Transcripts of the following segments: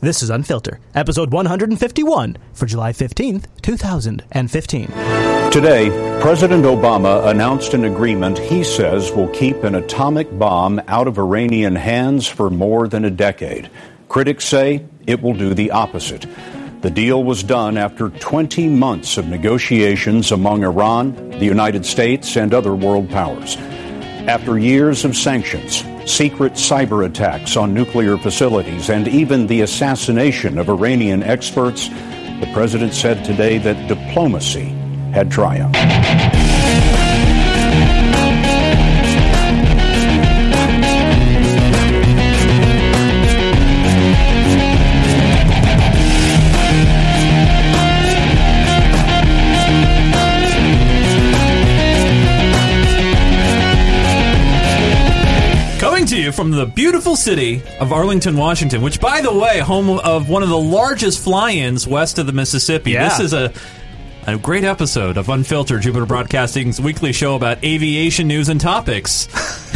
This is Unfilter, episode 151 for July 15th, 2015. Today, President Obama announced an agreement he says will keep an atomic bomb out of Iranian hands for more than a decade. Critics say it will do the opposite. The deal was done after 20 months of negotiations among Iran, the United States, and other world powers. After years of sanctions, secret cyber attacks on nuclear facilities, and even the assassination of Iranian experts, the president said today that diplomacy had triumphed. To you from the beautiful city of Arlington, Washington, which, by the way, home of one of the largest fly-ins west of the Mississippi. Yeah. This is a a great episode of Unfiltered, Jupiter Broadcasting's weekly show about aviation news and topics.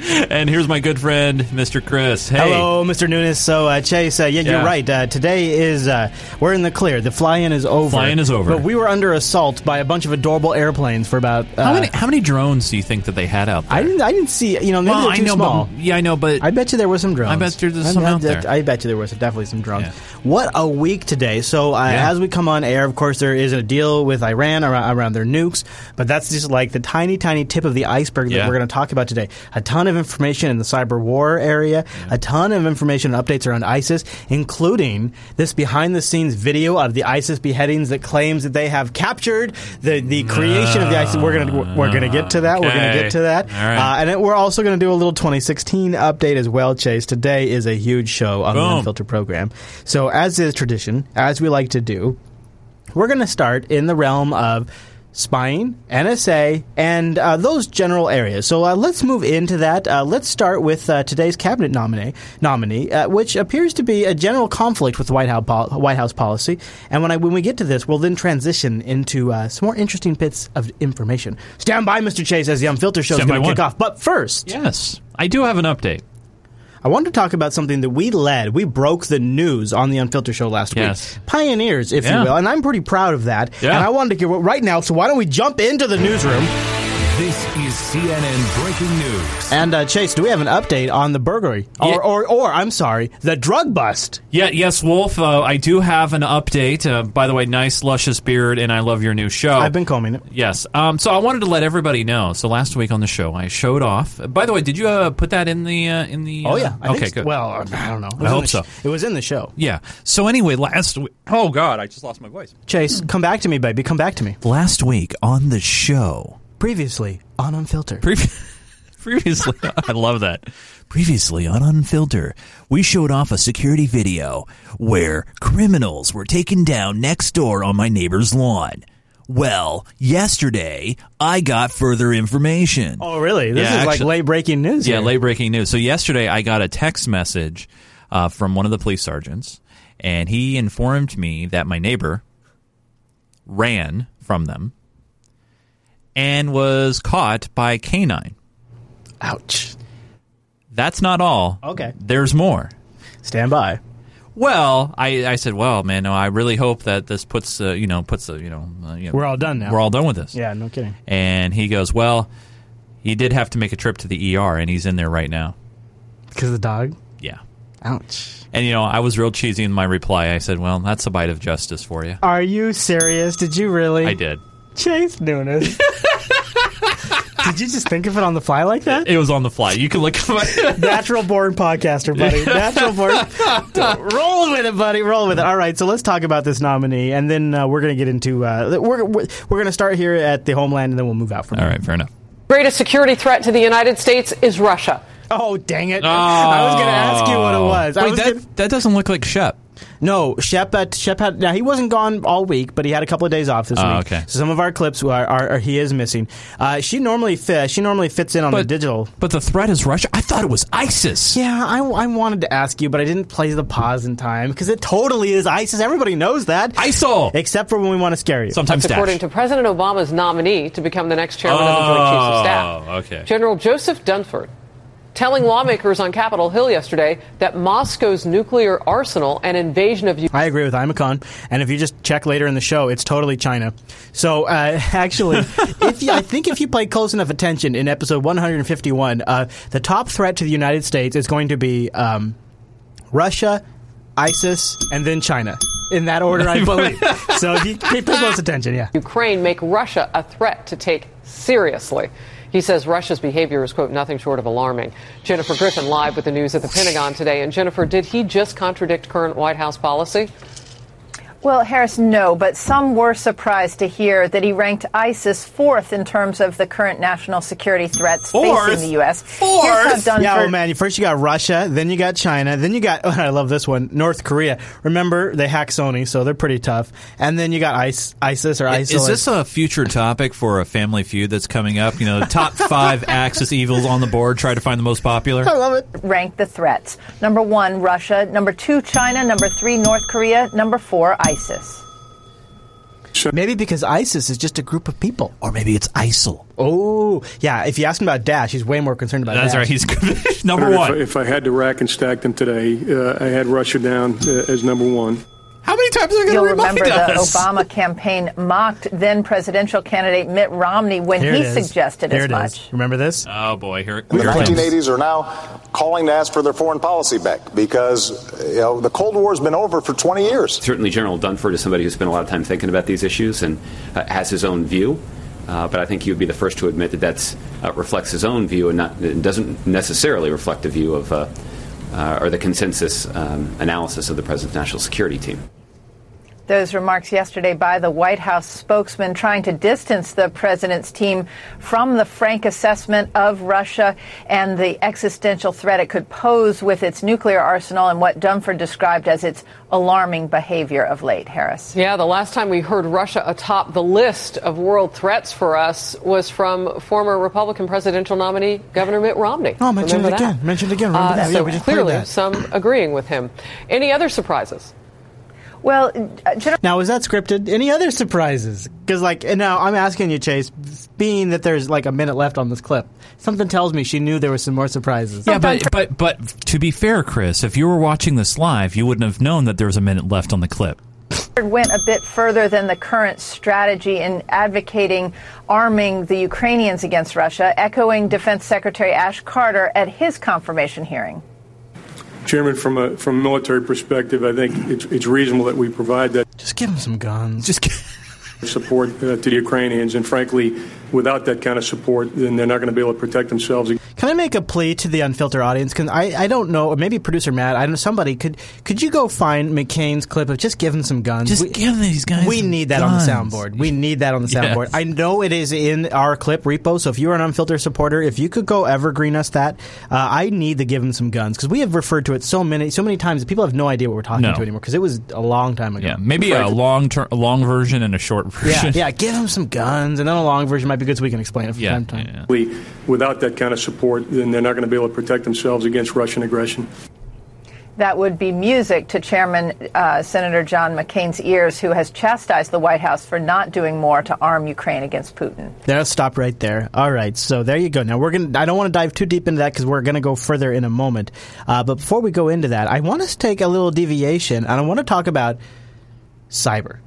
and here's my good friend, Mr. Chris. Hey. Hello, Mr. Nunes. So, uh, Chase, uh, yeah, Yeah. you're right. Uh, today is, uh, we're in the clear. The fly-in is over. Fly-in is over. But we were under assault by a bunch of adorable airplanes for about... Uh, How many how many drones do you think that they had out there? I didn't, I didn't see, you know, maybe well, they're I too know, small. but yeah, I know, but I bet you there was some drones. I bet there's some I, out there. I bet you there was definitely some drones. Yeah. What a week today! So uh, Yeah. as we come on air, of course, there is a deal with Iran around, around their nukes, but that's just like the tiny, tiny tip of the iceberg that we're going to talk about today. A ton of information in the cyber war area, a ton of information and updates around ISIS, including this behind-the-scenes video of the ISIS beheadings that claims that they have captured the the creation of the ISIS. We're gonna we're gonna get to that. We're gonna get to that. Right. Uh, and it, we're also going to do a little 2016 update as well, Chase. Today is a huge show on the Boom. Unfiltered program. So, as is tradition, as we like to do, we're going to start in the realm of spying, NSA, and uh, those general areas. So uh, let's move into that. Uh, let's start with uh, today's cabinet nominee, nominee uh, which appears to be a general conflict with White House, pol- White House policy. And when I when we get to this, we'll then transition into uh, some more interesting bits of information. Stand by, Mr. Chase, as the Unfiltered show is going to kick off. But first, yes, I do have an update. I wanted to talk about something that we led. We broke the news on the Unfiltered show last Yes. week. Pioneers, if Yeah. you will. And I'm pretty proud of that. Yeah. And I wanted to get right now, so why don't we jump into the newsroom? This is CNN breaking news. And uh, Chase, do we have an update on the burglary? Yeah. Or, or, or, I'm sorry, the drug bust. Yeah, yes, Wolf. Uh, I do have an update. Uh, by the way, nice luscious beard, and I love your new show. I've been combing it. Yes. Um, so I wanted to let everybody know. So last week on the show, I showed off. By the way, did you uh, put that in the uh, in the? Oh, uh, yeah. I okay. think, good. Well, I don't know. I hope the so. sh- it was in the show. yeah. So anyway, last week. Oh God, I just lost my voice. Chase, come back to me, baby. Come back to me. Last week on the show. Previously on Unfiltered. Previ- Previously, I love that. Previously on Unfilter, we showed off a security video where criminals were taken down next door on my neighbor's lawn. Well, yesterday I got further information. oh, really? This Yeah, is like actually- late breaking news. Yeah, here. late breaking news. So yesterday I got a text message uh, from one of the police sergeants, and he informed me that my neighbor ran from them and was caught by canine. Ouch. That's not all. Okay. There's more. Stand by. Well, I, I said, well, man, no, I really hope that this puts, uh, you know, puts, a, you know, uh, you know, We're all done now. We're all done with this. Yeah, no kidding. And he goes, well, he did have to make a trip to the ER, and he's in there right now. Because of the dog? Yeah. Ouch. And you know, I was real cheesy in my reply. I said, "Well, that's a bite of justice for you." Are you serious? Did you really? I did. Chase Nunes. Did you just think of it on the fly like that? It was on the fly. You can look at my. Natural born podcaster, buddy. Natural born. Roll with it, buddy. Roll with it. All right, so let's talk about this nominee, and then uh, we're going to get into. Uh, we're we're, we're going to start here at the homeland, and then we'll move out from All there. right, fair enough. greatest security threat to the United States is Russia. Oh, dang it! I was going to ask you what it was. Wait, was that, gonna- that doesn't look like Shep. No, Shep. Had, Shep had. Now he wasn't gone all week, but he had a couple of days off this Oh, week. okay. So some of our clips are, are, are he is missing. Uh, she normally fit. She normally fits in on the digital. But the threat is Russia. I thought it was ISIS. Yeah, I, I wanted to ask you, but I didn't play the pause in time because it totally is ISIS. Everybody knows that, ISIL. except for when we want to scare you. Sometimes That's according to President Obama's nominee to become the next chairman of the Joint Chiefs of Staff. Oh, okay. General Joseph Dunford. Telling lawmakers on Capitol Hill yesterday that Moscow's nuclear arsenal and invasion of Ukraine. I agree with Imacon, and if you just check later in the show, it's totally China. So uh, actually, if you, I think if you pay close enough attention in episode 151, uh, the top threat to the United States is going to be um, Russia, ISIS, and then China. In that order, I believe. so if you pay, pay close attention, yeah. Ukraine make Russia a threat to take seriously. He says Russia's behavior is, quote, nothing short of alarming. Jennifer Griffin live with the news at the Pentagon today. And Jennifer, did he just contradict current White House policy? Well, Harris, no, but some were surprised to hear that he ranked ISIS fourth in terms of the current national security threats Fourth? facing the U.S. Fourth? Here's how Yeah, Dunford- oh man, first you got Russia, then you got China, then you got, oh, I love this one, North Korea. Remember, they hack Sony, so they're pretty tough. And then you got IS, ISIS or ISIL. Is this a future topic for a family feud that's coming up? You know, the top five Axis evils on the board. Try to find the most popular. I love it. rank the threats. Number one, Russia. Number two, China. Number three, North Korea. Number four, ISIS. Maybe because ISIS is just a group of people. Or maybe it's ISIL. Oh, yeah. If you ask him about Dash, he's way more concerned about that. That's Daesh. right. He's number If I, one. if I had to rack and stack them today, uh, I had Russia down uh, as number one. How many times are they You'll going to remind remember the us? Obama campaign mocked then presidential candidate Mitt Romney when Here he it is. suggested Here as it much. is. Remember this? Oh boy, here it The here it 1980s are now calling to ask for their foreign policy back because you know the Cold War has been over for 20 years. Certainly, General Dunford is somebody who's spent a lot of time thinking about these issues and uh, has his own view. Uh, but I think he would be the first to admit that that uh, reflects his own view and not it doesn't necessarily reflect the view of uh, or the consensus um, analysis of the president's national security team. Those remarks yesterday by the White House spokesman trying to distance the president's team from the frank assessment of Russia and the existential threat it could pose with its nuclear arsenal and what Dunford described as its alarming behavior of late. Harris. Yeah, the last time we heard Russia atop the list of world threats for us was from former Republican presidential nominee Governor Mitt Romney. Oh, mention Remember it that? again. Mention it again. Remember Uh, that. Yeah, so we just clearly, that. some agreeing with him. Any other surprises? Well, uh, General Now, is that scripted? Any other surprises? Because, like, now I'm asking you, Chase, being that there's like a minute left on this clip, something tells me she knew there was some more surprises. Yeah, but, but but to be fair, Chris, if you were watching this live, you wouldn't have known that there was a minute left on the clip. went a bit further than the current strategy in advocating arming the Ukrainians against Russia, echoing Defense Secretary Ash Carter at his confirmation hearing. Chairman, from a from a military perspective, I think it's, it's reasonable that we provide that Just give them some guns. Just give- support uh, to the Ukrainians. And frankly, without that kind of support, then they're not going to be able to protect themselves. Can I make a plea to the unfiltered audience? Because I, I don't know, or maybe producer Matt, I don't know, somebody could could you go find McCain's clip of just giving some guns? Just give these guys We some need that guns. on the soundboard. We need that on the Yes. soundboard. I know it is in our clip repo, so if you're an unfiltered supporter, if you could go evergreen us that, uh, I need to give him some guns because we have referred to it so many so many times that people have no idea what we're talking No. to anymore because it was a long time ago. yeah, maybe a long ter- a long version and a short Yeah, version. yeah, give him some guns, and then a long version might be good so we can explain it from yeah, time to time. yeah. We, without that kind of support, then they're not going to be able to protect themselves against Russian aggression. That would be music to Chairman uh, Senator John McCain's ears, who has chastised the White House for not doing more to arm Ukraine against Putin. There, stop right there. All right, so there you go. Now we're gonna. I don't want to dive too deep into that because we're gonna go further in a moment. Uh, but before we go into that, I want us to take a little deviation, and I want to talk about cyber.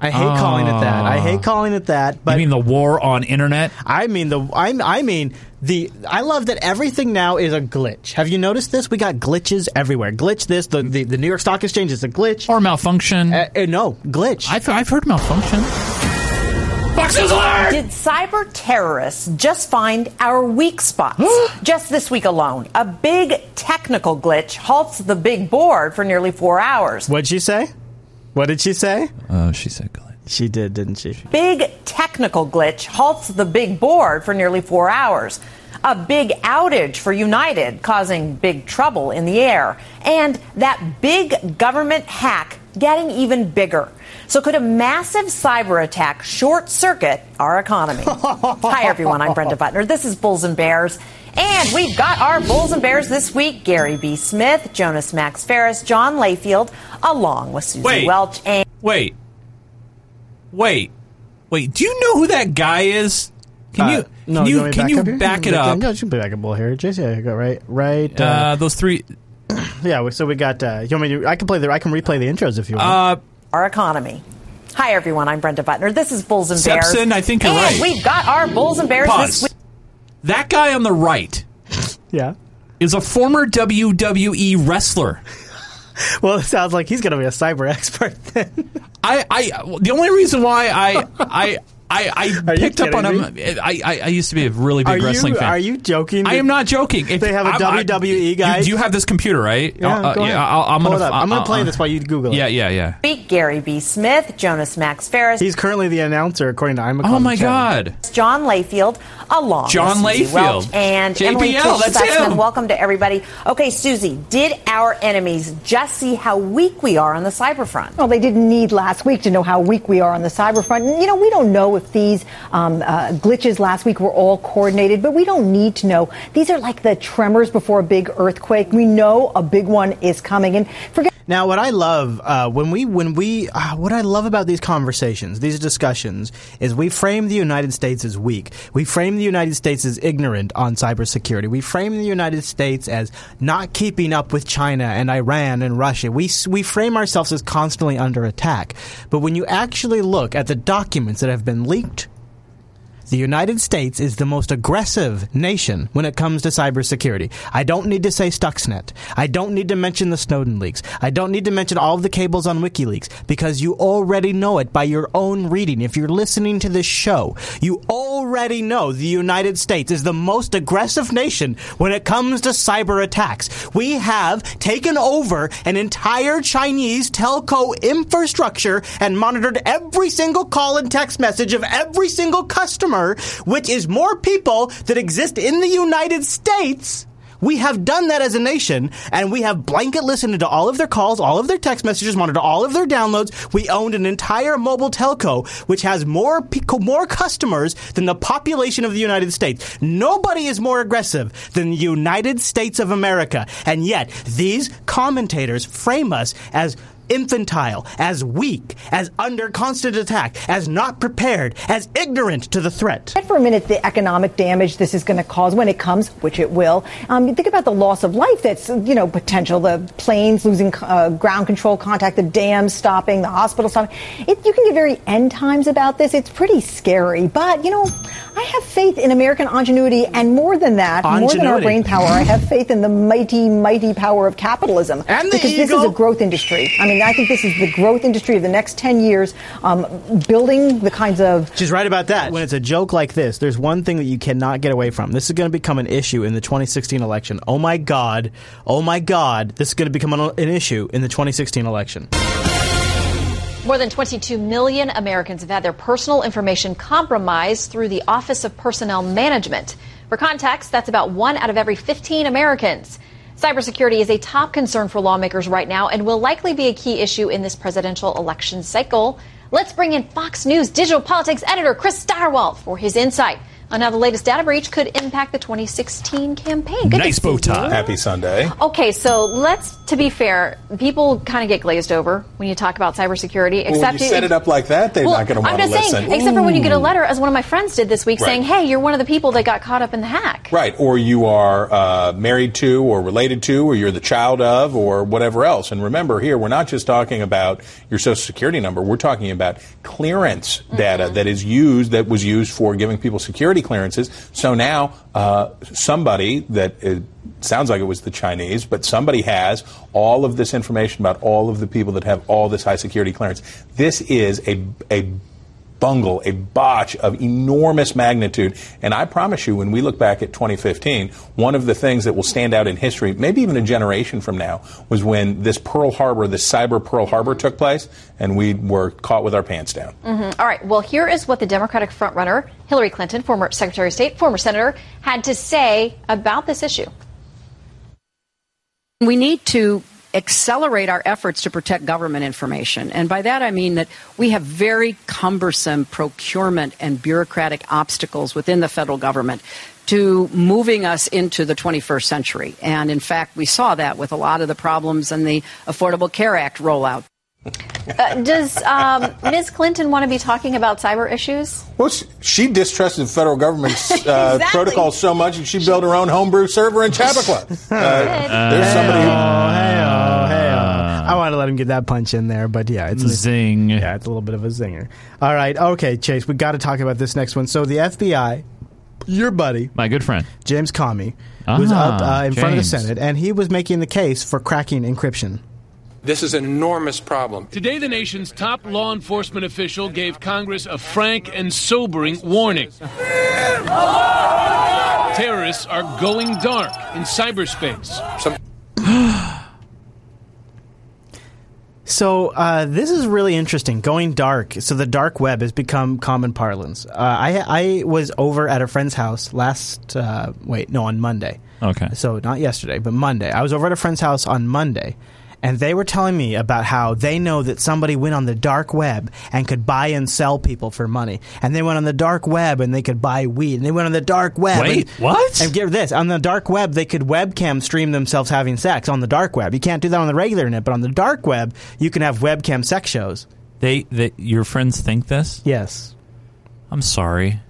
I hate calling it that. I hate calling it that. But you mean the war on internet? I mean the. I, I mean the. I love that everything now is a glitch. Have you noticed this? We got glitches everywhere. Glitch this. The the, the New York Stock Exchange is a glitch. Or malfunction? Uh, uh, no glitch. I've, I've heard malfunction. Did cyber terrorists just find our weak spots? just this week alone, a big technical glitch halts the big board for nearly four hours. What'd she say? What did she say? Oh, she said glitch. She did, didn't she? Big technical glitch halts the big board for nearly four hours. A big outage for United, causing big trouble in the air. And that big government hack getting even bigger. So, could a massive cyber attack short circuit our economy? Hi, everyone. I'm Brenda Buttner. This is Bulls and Bears. And we've got our Bulls and Bears this week Gary B. Smith, Jonas Max Ferris, John Layfield, along with Suzy Wait. Welch and. Wait. Wait. Wait. Do you know who that guy is? Can Uh, you no, can you, want me can you up here? back it Yeah, up? No, just back up a little here. Just yeah, go right, right. Uh, Uh, those three. yeah, so we got. Uh, you want me to? I can play the. I can replay the intros if you want. Uh, our economy. Hi, everyone. I'm Brenda Buttner. This is Bulls and Bears. Sepson, I think you're and right. we've got our Bulls and Bears Pause. this week. That guy on the right yeah. is a former WWE wrestler. Well, it sounds like he's going to be a cyber expert. Then. I, I, the only reason why I, I, I, I picked up on him. I, I, I used to be a really big Are wrestling you? fan. Are you joking? I am not joking. If They have a I'm- I- WWE guy? You, you have this computer, right? Yeah, Uh, go ahead. yeah, I'll, I'm Pull gonna. it up. I'm going to play uh, this while you Google it. Yeah, yeah, yeah. week. Gary B. Smith, Jonas Max Ferris, He's currently the announcer, according to I'm. Oh my God. John Layfield, along John with Suzy Layfield. Welch and JBL, Emily Tisch that's Sussman. him. Welcome to everybody. Okay, Suzy, did our enemies just see how weak we are on the cyber front? Well, they didn't need last week to know how weak we are on the cyber front. You know, we don't know if these um, uh, glitches last week were all coordinated, but we don't need to know. These are like the tremors before a big earthquake. We know a big one is coming. And forget. Now, what I love uh, when we when we uh, what I love about these conversations, these discussions, is we frame the United States as weak. We frame the United States as ignorant on cybersecurity. We frame the United States as not keeping up with China and Iran and Russia. We we frame ourselves as constantly under attack. But when you actually look at the documents that have been leaked the United States is the most aggressive nation when it comes to cybersecurity. I don't need to say Stuxnet. I don't need to mention the Snowden leaks. I don't need to mention all of the cables on WikiLeaks because you already know it by your own reading. If you're listening to this show, you already know the United States is the most aggressive nation when it comes to cyber attacks. We have taken over an entire Chinese telco infrastructure and monitored every single call and text message of every single customer, which is more people that exist in the United States. We have done that as a nation, and we have blanket listened to all of their calls, all of their text messages, monitored all of their downloads. We owned an entire mobile telco, which has more more customers than the population of the United States. Nobody is more aggressive than the United States of America, and yet these commentators frame us as infantile, as weak, as under constant attack, as not prepared, as ignorant to the threat. For a minute, the economic damage this is going to cause when it comes, which it will. Um, you think about the loss of life that's, you know, potential. The planes losing uh, ground control contact, the dams stopping, the hospital stopping. It, you can get very end times about this. It's pretty scary. But, you know, I have faith in American ingenuity, and more than that, more than our brain power, I have faith in the mighty, mighty power of capitalism. And the because this is a growth industry. I mean, I think this is the growth industry of the next 10 years, um, building the kinds of She's right about that. When it's a joke like this, there's one thing that you cannot get away from. This is going to become an issue in the 2016 election. Oh my God. Oh my God. This is going to become an, an issue in the 2016 election. More than 22 million Americans have had their personal information compromised through the Office of Personnel Management. For context, that's about one out of every 15 Americans. Cybersecurity is a top concern for lawmakers right now and will likely be a key issue in this presidential election cycle. Let's bring in Fox News digital politics editor Chris Stirewalt for his insight on how the latest data breach could impact the 2016 campaign. Good Nice see bow tie. Happy Sunday. Okay, so let's, to be fair, people kind of get glazed over when you talk about cybersecurity. Well, Except when you set it up like that, they're well, not going to I'm want to just listen. saying, except for when you get a letter, as one of my friends did this week, Right. saying, "Hey, you're one of the people that got caught up in the hack." Right, or you are uh, married to, or related to, or you're the child of, or whatever else. And remember, here we're not just talking about your social security number. We're talking about clearance data that is used, that was used for giving people security clearances. So now uh, somebody that it sounds like it was the Chinese, but somebody has all of this information about all of the people that have all this high security clearance. This is a a bungle, a botch of enormous magnitude. And I promise you, when we look back at 2015, one of the things that will stand out in history, maybe even a generation from now, was when this Pearl Harbor, this cyber Pearl Harbor took place, and we were caught with our pants down. Mhm. All right. Well, here is what the Democratic frontrunner Hillary Clinton, former Secretary of State, former senator, had to say about this issue. We need to accelerate our efforts to protect government information. And by that I mean that we have very cumbersome procurement and bureaucratic obstacles within the federal government to moving us into the 21st century. And in fact, we saw that with a lot of the problems in the Affordable Care Act rollout. Uh, does um, Ms. Clinton want to be talking about cyber issues? Well, she, she distrusted the federal government's uh, Exactly. protocols so much that she built her own homebrew server in Chappaqua. Uh, there's somebody who. Hey-oh, hey-oh. I want to let him get that punch in there, but yeah, it's a Zing. Yeah, it's a little bit of a zinger. All right, okay, Chase, we got to talk about this next one. So the FBI, your buddy, My good friend. James Comey, was Ah, up uh, in front of the Senate, and he was making the case for cracking encryption. This is an enormous problem. Today, the nation's top law enforcement official gave Congress a frank and sobering warning. Terrorists are going dark in cyberspace. So uh, this is really interesting. Going dark. So the dark web has become common parlance. Uh, I I was over at a friend's house last. Uh, wait, no, on Monday. Okay. So not yesterday, but Monday. I was over at a friend's house on Monday, and they were telling me about how they know that somebody went on the dark web and could buy and sell people for money, and they went on the dark web and they could buy weed, and they went on the dark web. Wait, and, what? And get this on the dark web, they could webcam stream themselves having sex on the dark web. You can't do that on the regular net, but on the dark web, you can have webcam sex shows. They, they, your friends think this? Yes. I'm sorry.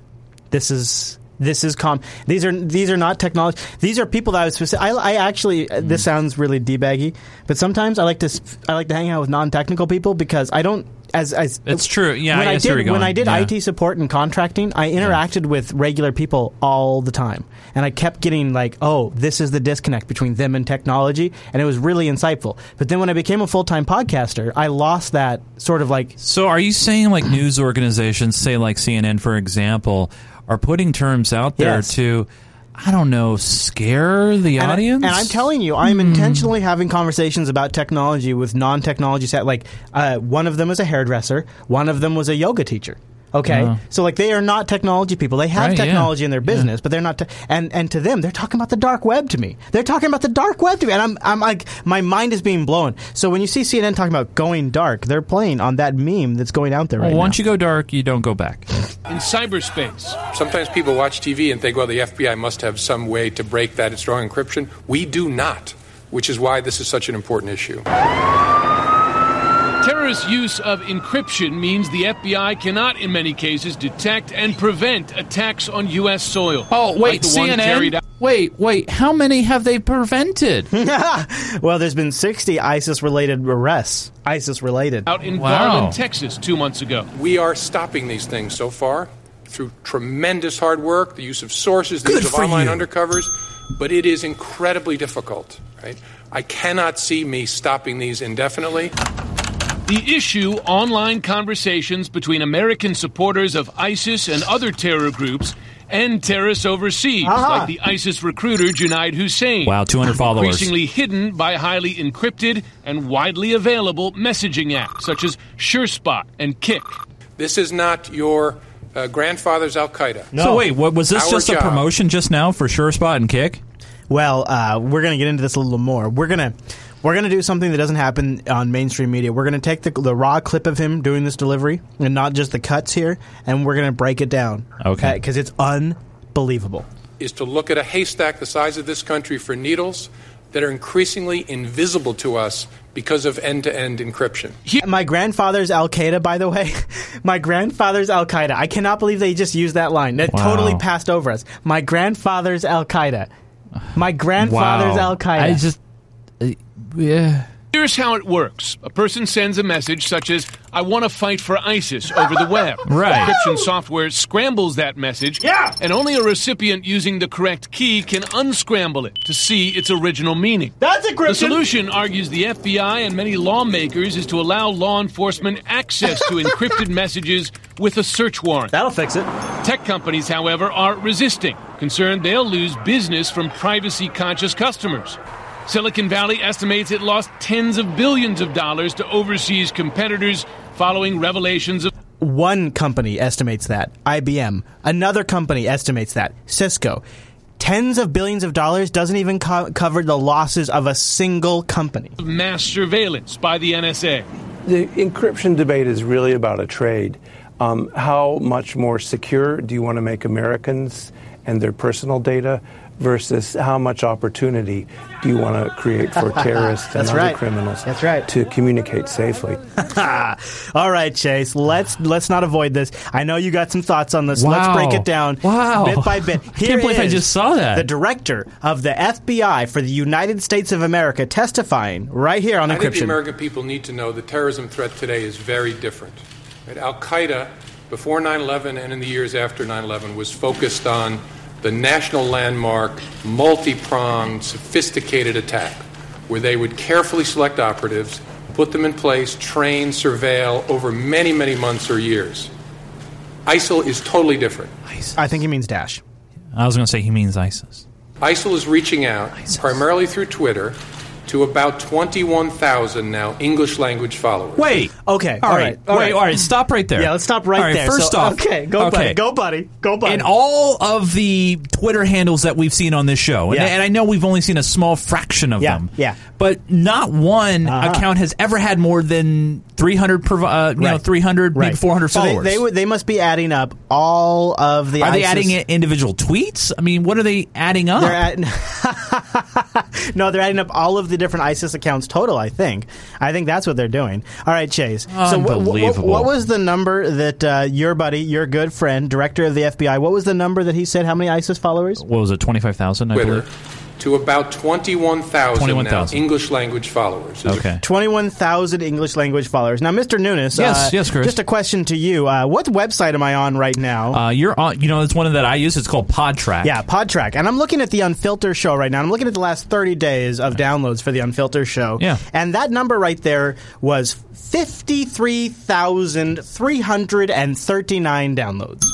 This is this is com. These are these are not technology. These are people that I was specific. I, I actually uh, this sounds really debaggy, but sometimes I like to I like to hang out with non technical people because I don't. As, as It's true. Yeah, when I I, did when. I did Yeah. IT support and contracting, I interacted with regular people all the time, and I kept getting like, "Oh, this is the disconnect between them and technology," and it was really insightful. But then when I became a full time podcaster, I lost that sort of like So are you saying like news organizations, say like CNN, for example, are putting terms out there Yes. to, I don't know, scare the and I- audience? and I'm telling you, I'm intentionally having conversations about technology with non-technology set. Like uh, one of them was a hairdresser, one of them was a yoga teacher. Okay, Oh. so like they are not technology people. They have Right, yeah. technology in their business, but they're not. Te- and and to them, they're talking about the dark web to me. They're talking about the dark web to me, and I'm I'm like my mind is being blown. So when you see CNN talking about going dark, they're playing on that meme that's going out there well, right once now. you go dark, you don't go back. In cyberspace, Sometimes people watch TV and think, well, the FBI must have some way to break that strong encryption. We do not, which is why this is such an important issue. Terrorist use of encryption means the FBI cannot, in many cases, detect and prevent attacks on U.S. soil. Oh, like wait, the one carried CNN? out. Wait, wait, how many have they prevented? well, there's been 60 ISIS-related arrests. ISIS-related. Out in Wow. Garland, Texas, two months ago. We are stopping these things so far through tremendous hard work, the use of sources, the Good use of online you. undercovers, but it is incredibly difficult, right? I cannot see me stopping these indefinitely. The issue online conversations between American supporters of ISIS and other terror groups and terrorists overseas, Aha. like the ISIS recruiter Junaid Hussain. Wow, 200 followers. Increasingly hidden by highly encrypted and widely available messaging apps such as SureSpot and Kik. This is not your uh, grandfather's Al Qaeda. No. So wait, what was this Our just a promotion just now for SureSpot and Kik? Well, uh, we're going to get into this a little more. We're going to we're going to do something that doesn't happen on mainstream media. We're going to take the, the raw clip of him doing this delivery and not just the cuts here, and we're going to break it down. Okay. Because it's unbelievable. is to look at a haystack the size of this country for needles that are increasingly invisible to us because of end-to-end encryption. My grandfather's Al Qaeda, by the way. My grandfather's Al Qaeda. I cannot believe they just used that line. That Wow. totally passed over us. My grandfather's Al Qaeda. My grandfather's Wow. Al Qaeda. I just, uh, yeah. Here's how it works. A person sends a message such as, I want to fight for ISIS over the web. Right. Encryption software scrambles that message, Yeah. and only a recipient using the correct key can unscramble it to see its original meaning. That's The solution, argues the FBI and many lawmakers, is to allow law enforcement access to encrypted messages with a search warrant. That'll fix it. Tech companies, however, are resisting, concerned they'll lose business from privacy conscious customers. Silicon Valley estimates it lost tens of billions of dollars to overseas competitors following revelations of One company estimates that. IBM. Another company estimates that. Cisco. Tens of billions of dollars doesn't even co- cover the losses of a single company. mass surveillance by the NSA. The encryption debate is really about a trade. Um, how much more secure do you want to make Americans and their personal data? Versus how much opportunity do you want to create for terrorists and other right. criminals That's right. to communicate safely. All right, Chase. Let's let's not avoid this. I know you got some thoughts on this. Let's break it down Wow. bit by bit. I can't believe I just saw that. The director of the FBI for the United States of America testifying right here on I think the. American people need to know the terrorism threat today is very different. Right? Al Qaeda, before 9 11 and in the years after 9 11, was focused on the national landmark, multi pronged, sophisticated attack where they would carefully select operatives, put them in place, train, surveil over many, many months or years. ISIL is totally different. I think he means Dash. I was going to say he means ISIS. ISIL is reaching out primarily through Twitter to about 21,000 now English language followers. Wait. Okay. All all right. right, all Wait. right. All right. Stop right there. Yeah, let's stop right All right, there. First So- off, okay, go buddy, go buddy, go buddy. In all of the Twitter handles that we've seen on this show, and, and I know we've only seen a small fraction of Yeah, them, yeah. but not one Uh-huh. account has ever had more than 300, provi- uh, you know, Right. 300, maybe 400 So followers. They, would- they must be adding up all of the. Are they adding i- individual tweets? I mean, what are they adding up? They're at, no, they're adding up all of the different ISIS accounts total. I think. I think that's what they're doing. All right, Chase. So, wh- wh- wh- Unbelievable. what was the number that uh, your buddy, your good friend, director of the FBI, what was the number that he said? How many ISIS followers? what was it, 25,000, I Twitter believe? To about 21,000 now 21,000. English language followers. Okay. 21,000 English language followers. Now, Mr. Nunes, Yes, uh, yes, Chris. just a question to you. Uh, what website am I on right now? Uh, you're on, you know, it's one that I use. It's called Podtrac. Yeah, Podtrac. And I'm looking at the Unfiltered show right now. I'm looking at the last 30 days of downloads for the Unfiltered show. Yeah. And that number right there was 53,339 downloads.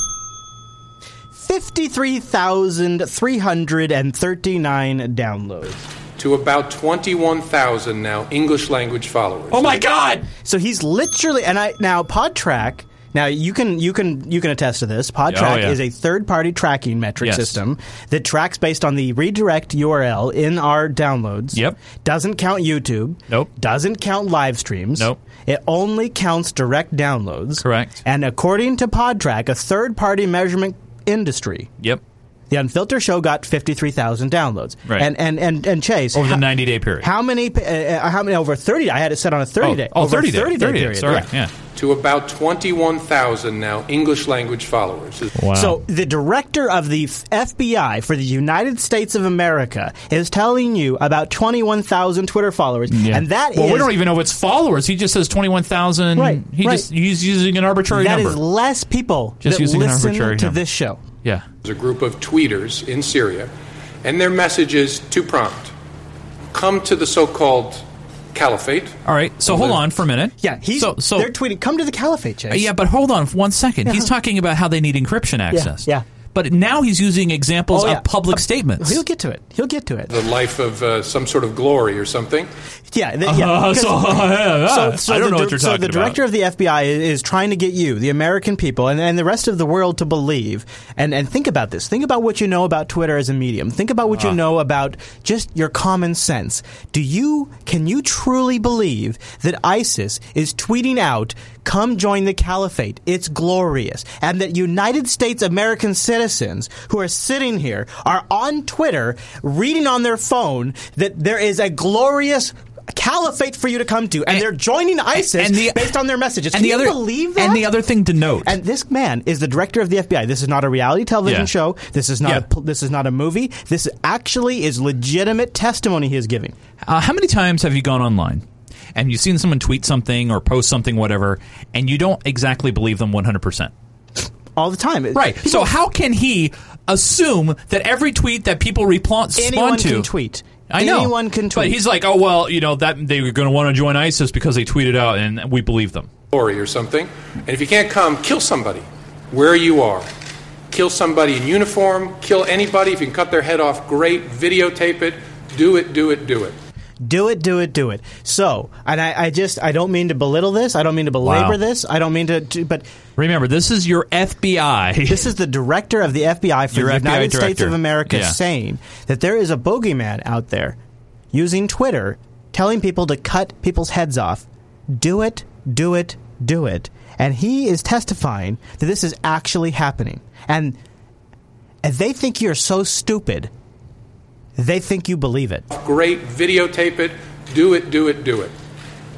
53,339 downloads. To about 21,000 now English language followers. Oh my God! So he's literally and I now Podtrac. Now you can you can you can attest to this. Podtrac Oh, yeah. is a third-party tracking metric Yes. system that tracks based on the redirect URL in our downloads. Yep. Doesn't count YouTube. Nope. Doesn't count live streams. Nope. It only counts direct downloads. Correct. And according to Podtrac, a third-party measurement industry, Yep. the Unfiltered Show got 53,000 downloads. Right. And and and and Chase Over the 90 day period. How many? Uh, uh, how many over thirty? I had it set on a thirty oh, day. oh, over 30 a day. 30 day 30 period. Sorry. yeah. Yeah. To about 21,000 now English language followers. Wow. So the director of the FBI for the United States of America is telling you about 21,000 Twitter followers, Yeah. and that well, is- we don't even know if it's followers. He just says 21,000. Right, He right. just he's using an arbitrary that number. is less people Just that using an listen arbitrary to number. this show. yeah. There's a group of tweeters in Syria, and their message is two pronged. Come to the so called caliphate. All right. So hold on for a minute. Yeah, he's so, so they're tweeting, "Come to the caliphate, Chase." Uh, yeah, but hold on for one second. Yeah. He's talking about how they need encryption access. yeah. But now he's using examples Oh, yeah. of public Uh, statements. He'll get to it. He'll get to it. The life of uh, some sort of glory or something. Yeah, the, yeah. Uh, 'cause- so, yeah, so, so I don't the, know what you're so talking the director about. of the FBI is, is trying to get you, the American people, and, and the rest of the world to believe. And, and think about this. Think about what you know about Twitter as a medium. Think about what you Ah. know about just your common sense. Do you can you truly believe that ISIS is tweeting out, "Come join the caliphate. It's glorious," and that United States American citizens who are sitting here are on Twitter reading on their phone that there is a glorious caliphate for you to come to, and, they're joining ISIS and the- based on their messages. and the other believe that? and the other thing to note. And this man is the director of the FBI. This is not a reality television Yeah. show. This is not Yeah. a this is not a movie. This actually is legitimate testimony he is giving. Uh, how many times have you gone online and you've seen someone tweet something or post something, whatever, and you don't exactly believe them 100%? All the time. Right. so how can he assume that every tweet that people repl- Anyone respond to can tweet. I know. Anyone can tweet. But he's like, oh well, you know that they were going to want to join ISIS because they tweeted out, and we believe them. or something. And if you can't come, kill somebody where you are. Kill somebody in uniform, kill anybody. If you can cut their head off, great. Videotape it. Do it, do it, do it. Do it, do it, do it. So, and I, I just, I don't mean to belittle this. I don't mean to belabor Wow. this. I don't mean to, to but Remember, this is your FBI. this is the director of the FBI for Your the FBI United States of America Yeah. saying that there is a bogeyman out there using Twitter telling people to cut people's heads off. Do it, do it, do it. And he is testifying that this is actually happening. And and they think you're so stupid they think you believe it. Great, videotape it, do it, do it, do it.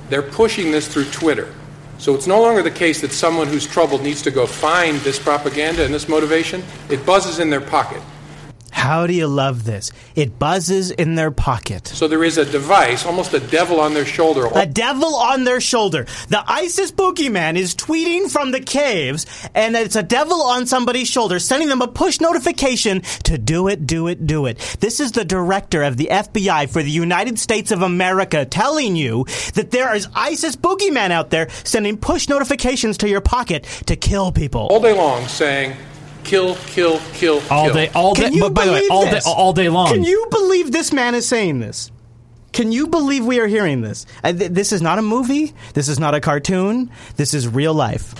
They're pushing this through Twitter. So it's no longer the case that someone who's troubled needs to go find this propaganda and this motivation. It buzzes in their pocket. How do you love this? It buzzes in their pocket. So there is a device, almost a devil on their shoulder. A devil on their shoulder. The ISIS boogeyman is tweeting from the caves, and it's a devil on somebody's shoulder, sending them a push notification to do it, do it, do it. This is the director of the FBI for the United States of America telling you that there is ISIS boogeyman out there sending push notifications to your pocket to kill people. All day long saying, kill, kill, kill, All kill. day, all Can day. But by the way, believe all day, all day long. Can you believe this man is saying this? Can you believe we are hearing this? Uh, th- this is not a movie. This is not a cartoon. This is real life.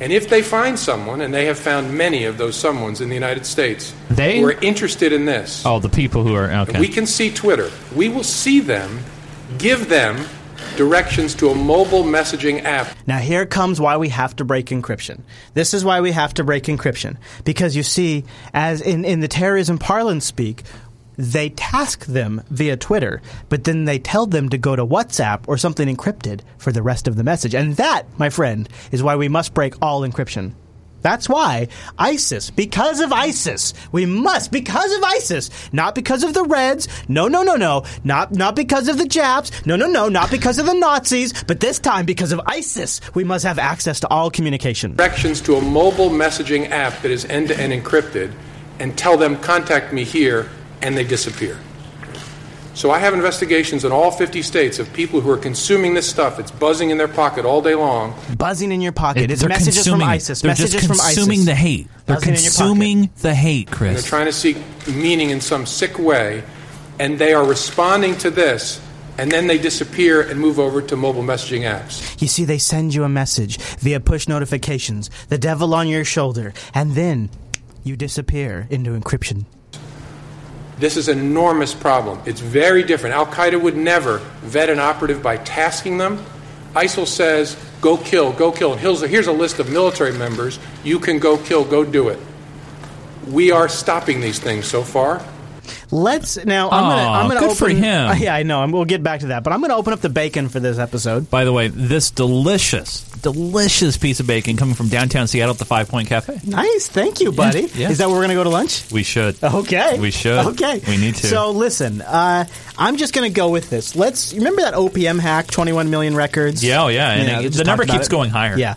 And if they find someone, and they have found many of those someones in the United States, They? who are interested in this, Oh, the people who are okay. we can see Twitter. We will see them, give them directions to a mobile messaging app. Now, here comes why we have to break encryption. This is why we have to break encryption. Because you see, as in, in the terrorism parlance speak, they task them via Twitter, but then they tell them to go to WhatsApp or something encrypted for the rest of the message. And that, my friend, is why we must break all encryption. That's why ISIS, because of ISIS, we must, because of ISIS, not because of the Reds, no, no, no, no, not, not because of the Japs, no, no, no, not because of the Nazis, but this time because of ISIS, we must have access to all communication. Directions to a mobile messaging app that is end to end encrypted and tell them, contact me here, and they disappear. So I have investigations in all 50 states of people who are consuming this stuff. It's buzzing in their pocket all day long. Buzzing in your pocket. It's They're messages from consuming. ISIS. They're messages just from ISIS. consuming the hate. They're Buzzing in your pocket. consuming the hate, And they're trying to seek meaning in some sick way, and they are responding to this, and then they disappear and move over to mobile messaging apps. You see, they send you a message via push notifications, the devil on your shoulder, and then you disappear into encryption. This is an enormous problem. It's very different. Al Qaeda would never vet an operative by tasking them. ISIL says, go kill, go kill. And here's a, here's a list of military members. You can go kill, go do it. We are stopping these things so far. Let's now. I'm gonna. Aw, I'm gonna good open. for him. Uh, yeah, I know. I'm, we'll get back to that, but I'm gonna open up the bacon for this episode. By the way, this delicious, delicious piece of bacon coming from downtown Seattle at the Five Point Cafe. Nice, thank you, buddy. Yeah. Is that where we're gonna go to lunch? We should. Okay. We should. Okay. We need to. So listen, uh, I'm just going to go with this. Let's remember that OPM hack, 21 million records. Yeah, oh, yeah, and it- we the just number talked about keeps going higher. Yeah.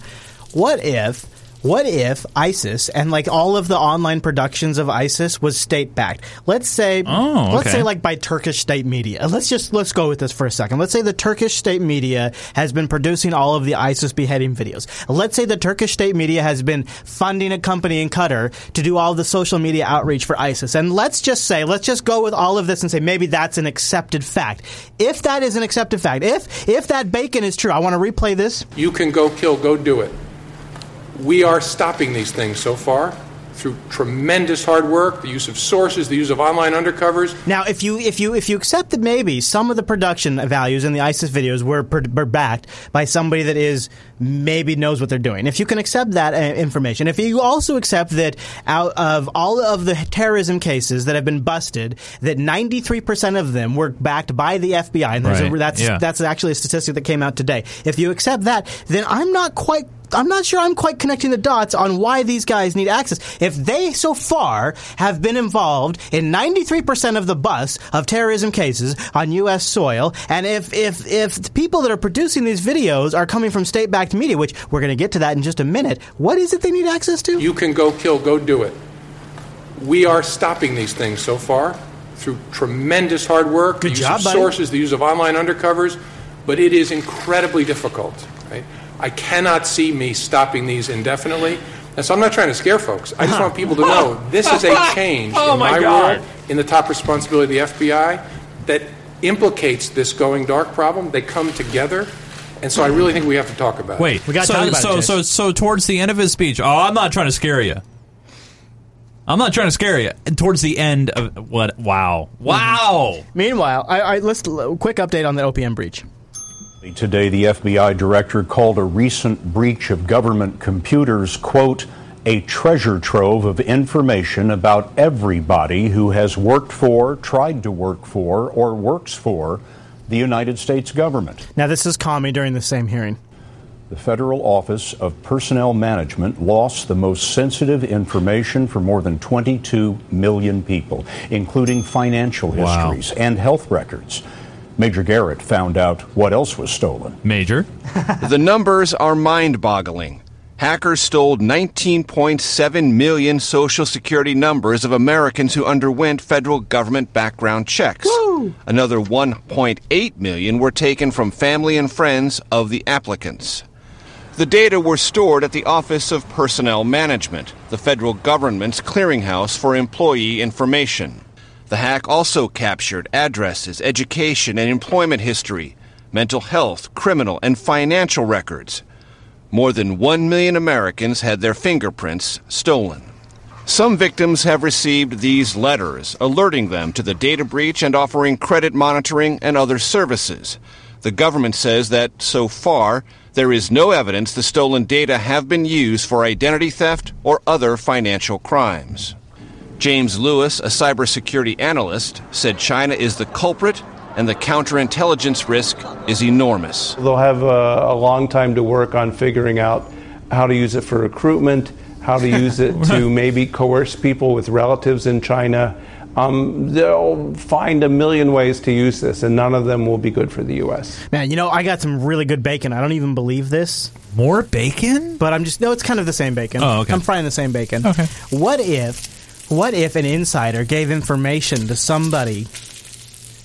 What if? What if ISIS and like all of the online productions of ISIS was state backed? Let's say, Oh, let's say like by Turkish state media. Let's just let's go with this for a second. Let's say the Turkish state media has been producing all of the ISIS beheading videos. Let's say the Turkish state media has been funding a company in Qatar to do all the social media outreach for ISIS. And let's just say, let's just go with all of this and say maybe that's an accepted fact. If that is an accepted fact, if if that bacon is true, I want to replay this. You can go kill, go do it. We are stopping these things so far through tremendous hard work, the use of sources, the use of online undercovers. Now, if you if you if you accept that maybe some of the production values in the ISIS videos were, per, were backed by somebody that is maybe knows what they're doing, if you can accept that uh, information, if you also accept that out of all of the terrorism cases that have been busted, that ninety three percent of them were backed by the FBI, and there's a, that's yeah. that's actually a statistic that came out today. If you accept that, then I'm not quite. I'm not sure I'm quite connecting the dots on why these guys need access. If they so far have been involved in 93% of the bust of terrorism cases on U.S. soil, and if if if the people that are producing these videos are coming from state-backed media, which we're going to get to that in just a minute, what is it they need access to? You can go kill, go do it. We are stopping these things so far through tremendous hard work, Good the use job, of buddy. sources, the use of online undercovers, but it is incredibly difficult. Right? I cannot see me stopping these indefinitely. And so I'm not trying to scare folks. I just want people to know this is a oh change Oh, in my God. role in the top responsibility of the FBI that implicates this going dark problem. They come together. And so I really think we have to talk about Wait, it. Wait, so, so, so, so towards the end of his speech, oh, I'm not trying to scare you. I'm not trying to scare you. And towards the end of what? Wow, wow. Meanwhile, I, I let's quick update on the OPM breach. Today, the FBI director called a recent breach of government computers, quote, a treasure trove of information about everybody who has worked for, tried to work for, or works for the United States government. Now, this is Comey during the same hearing. The Federal Office of Personnel Management lost the most sensitive information for more than 22 million people, including financial Wow. histories and health records. Major Garrett found out what else was stolen. Major? the numbers are mind boggling. Hackers stole 19.7 million Social Security numbers of Americans who underwent federal government background checks. Another 1.8 million were taken from family and friends of the applicants. The data were stored at the Office of Personnel Management, the federal government's clearinghouse for employee information. The hack also captured addresses, education and employment history, mental health, criminal, and financial records. More than 1 million Americans had their fingerprints stolen. Some victims have received these letters alerting them to the data breach and offering credit monitoring and other services. The government says that so far there is no evidence the stolen data have been used for identity theft or other financial crimes. James Lewis, a cybersecurity analyst, said China is the culprit and the counterintelligence risk is enormous. They'll have a, a long time to work on figuring out how to use it for recruitment, how to use it to maybe coerce people with relatives in China. Um, they'll find a million ways to use this, and none of them will be good for the U.S. Man, you know, I got some really good bacon. I don't even believe this. More bacon? But I'm just no, it's kind of the same bacon. Oh, okay. I'm frying the same bacon. Okay. What if what if an insider gave information to somebody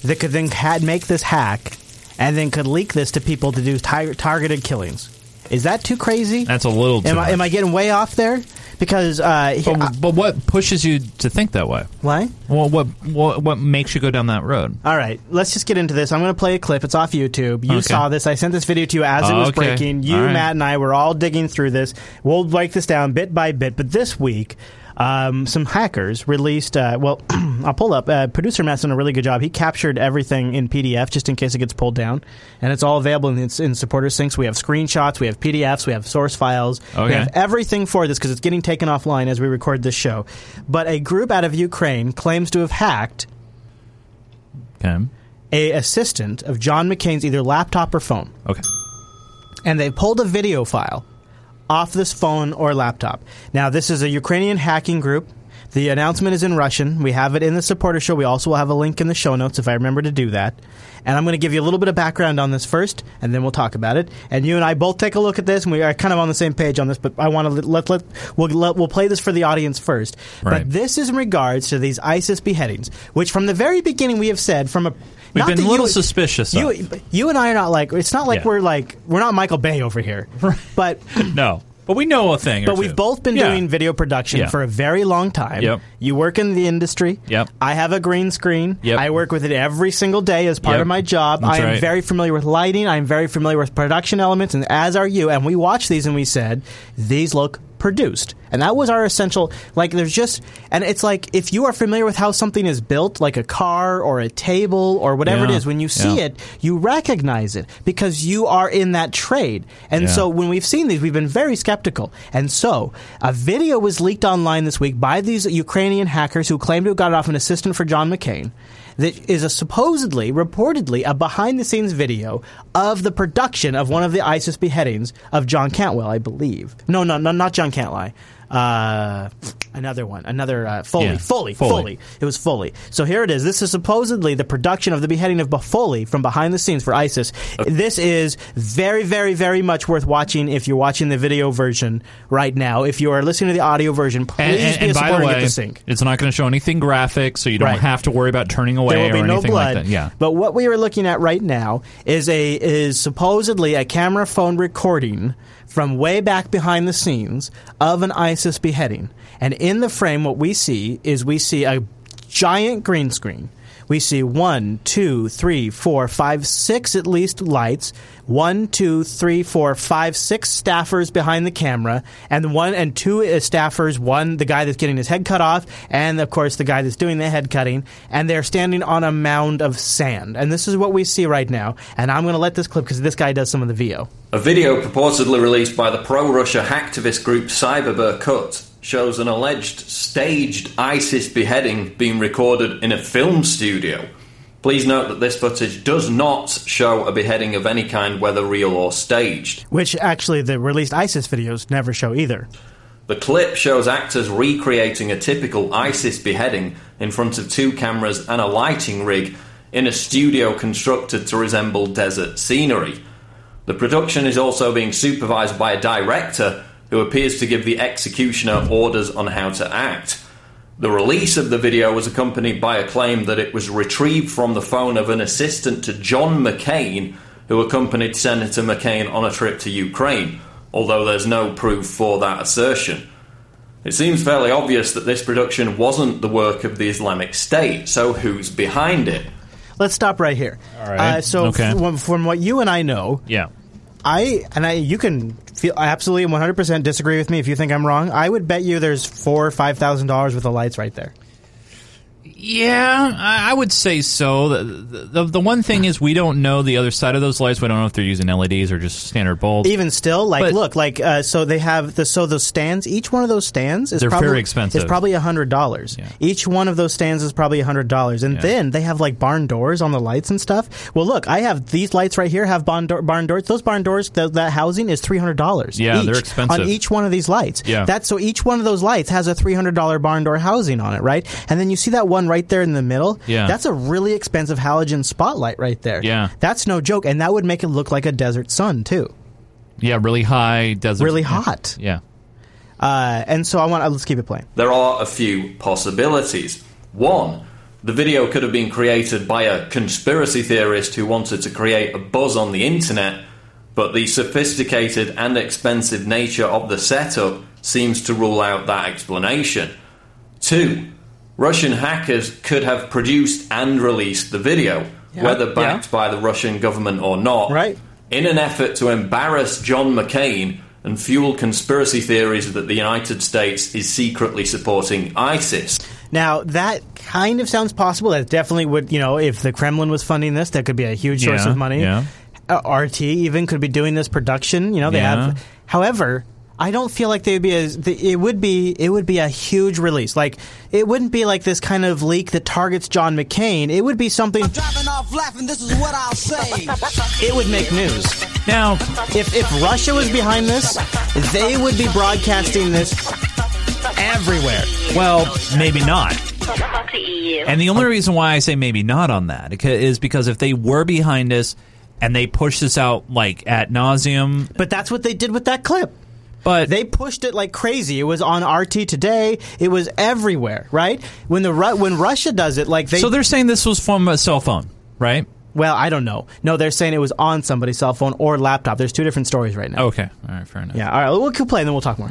that could then had make this hack and then could leak this to people to do tar- targeted killings? Is that too crazy? That's a little too Am I, am I getting way off there? Because uh, he- But, but what pushes you to think that way? Why? Well, what what what makes you go down that road? All right, let's just get into this. I'm going to play a clip. It's off YouTube. You Okay. saw this. I sent this video to you as it Oh, was okay. breaking. You, All right. Matt, and I were all digging through this. We'll break this down bit by bit. But this week, um, some hackers released. Uh, well, I'll pull up. Uh, Producer Matt's done a really good job. He captured everything in PDF just in case it gets pulled down, and it's all available in, in supporter syncs. We have screenshots, we have PDFs, we have source files, we Okay. have everything for this because it's getting taken offline as we record this show. But a group out of Ukraine claims to have hacked Okay. a assistant of John McCain's either laptop or phone. Okay. And they pulled a video file off this phone or laptop. Now, this is a Ukrainian hacking group. The announcement is in Russian. We have it in the supporter show. We also will have a link in the show notes if I remember to do that. And I'm going to give you a little bit of background on this first, and then we'll talk about it. And you and I both take a look at this, and we are kind of on the same page on this. But I want to let, let we'll let, we'll play this for the audience first. Right. But this is in regards to these ISIS beheadings, which from the very beginning we have said from a We've not been a little you- suspicious You, of. you and I are not like it's not like Yeah. we're like we're not Michael Bay over here, but No, but we know a thing. but two. we've both been Yeah. doing video production Yeah. for a very long time. Yep. You work in the industry. Yep. I have a green screen. Yep. I work with it every single day as part Yep. of my job. That's I am right. very familiar with lighting. I am very familiar with production elements, and as are you. And we watched these and we said these look produced. And that was our essential. Like, there's just, and it's like if you are familiar with how something is built, like a car or a table or whatever it Yeah. is, when you see Yeah. it, you recognize it because you are in that trade. And Yeah. so when we've seen these, we've been very skeptical. And so a video was leaked online this week by these Ukrainian hackers who claimed to have got it off an assistant for John McCain. That is a supposedly, reportedly, a behind the scenes video of the production of one of the ISIS beheadings of John Cantwell, I believe. No, no, no, not John Cantwell. Uh, another one, another uh, Foley, Yeah. Foley, Foley. Foley. It was Foley. So here it is. This is supposedly the production of the beheading of Foley from behind the scenes for ISIS. This is very, very, very much worth watching if you're watching the video version right now. If you are listening to the audio version, please And, and, be a and supporter way, the sync. it's not going to show anything graphic, so you don't Right. have to worry about turning away There will be or no anything blood. like that. Yeah. But what we are looking at right now is a is supposedly a camera phone recording from way back behind the scenes of an ISIS beheading. And in the frame, what we see is we see a giant green screen. We see one, two, three, four, five, six at least lights. One, two, three, four, five, six staffers behind the camera, and one and two uh, staffers. One, the guy that's getting his head cut off, and of course the guy that's doing the head cutting. And they're standing on a mound of sand. And this is what we see right now. And I'm going to let this clip because this guy does some of the VO. A video purportedly released by the pro Russia hacktivist group Cyber Berkut shows an alleged staged ISIS beheading being recorded in a film studio. Please note that this footage does not show a beheading of any kind, whether real or staged. Which actually the released ISIS videos never show either. The clip shows actors recreating a typical ISIS beheading in front of two cameras and a lighting rig in a studio constructed to resemble desert scenery. The production is also being supervised by a director who appears to give the executioner orders on how to act. The release of the video was accompanied by a claim that it was retrieved from the phone of an assistant to John McCain, who accompanied Senator McCain on a trip to Ukraine, although there's no proof for that assertion. It seems fairly obvious that this production wasn't the work of the Islamic State, so who's behind it? Let's stop right here. All right. Uh, so Okay. from, from what you and I know, Yeah. I and I you can feel absolutely 100% disagree with me if you think I'm wrong. I would bet you there's four or five thousand dollars worth of lights right there. Yeah, I would say so. The, the the one thing is we don't know the other side of those lights. We don't know if they're using LEDs or just standard bulbs. Even still, like But- look, like uh, so they have the so those stands. Each one of those stands is They're probably, very expensive. It's probably a hundred dollars. Each one of those stands is probably a hundred dollars, and Yeah. then they have like barn doors on the lights and stuff. Well, look, I have these lights right here. Have barn, door, barn doors. Those barn doors, th- that housing is three hundred dollars. Yeah, they're expensive. on each one of these lights. Yeah. that's so each one of those lights has a three hundred dollar barn door housing on it, right? And then you see that one right there in the middle. Yeah. that's a really expensive halogen spotlight right there. Yeah. that's no joke, and that would make it look like a desert sun too. yeah, really high desert. Really hot. Yeah. Uh, and so I want. Let's keep it playing. There are a few possibilities. One, the video could have been created by a conspiracy theorist who wanted to create a buzz on the internet, but the sophisticated and expensive nature of the setup seems to rule out that explanation. Two, Russian hackers could have produced and released the video, Yeah, whether backed by the Russian government or not, Right. in an effort to embarrass John McCain and fuel conspiracy theories that the United States is secretly supporting ISIS. Now that kind of sounds possible. That definitely would. You know, if the Kremlin was funding this, that could be a huge source Yeah, of money. yeah. Uh, RT even could be doing this production. You know, they Yeah. have. However. I don't feel like they'd be as it would be it would be a huge release. Like it wouldn't be like this kind of leak that targets John McCain. It would be something Driving off laughing, this is what I'll say. it would make news. Now, if if Russia was behind this, they would be broadcasting this everywhere. Well, maybe not. And the only reason why I say maybe not on that is because if they were behind us and they pushed this out like at nauseum, But that's what they did with that clip. But they pushed it like crazy. It was on RT today. It was everywhere, right? When the Ru- when Russia does it, like they so they're saying this was from a cell phone, right? Well, I don't know. No, they're saying it was on somebody's cell phone or laptop. There's two different stories right now. Okay, all right, fair enough. Yeah, all right. We'll keep playing, then we'll talk more.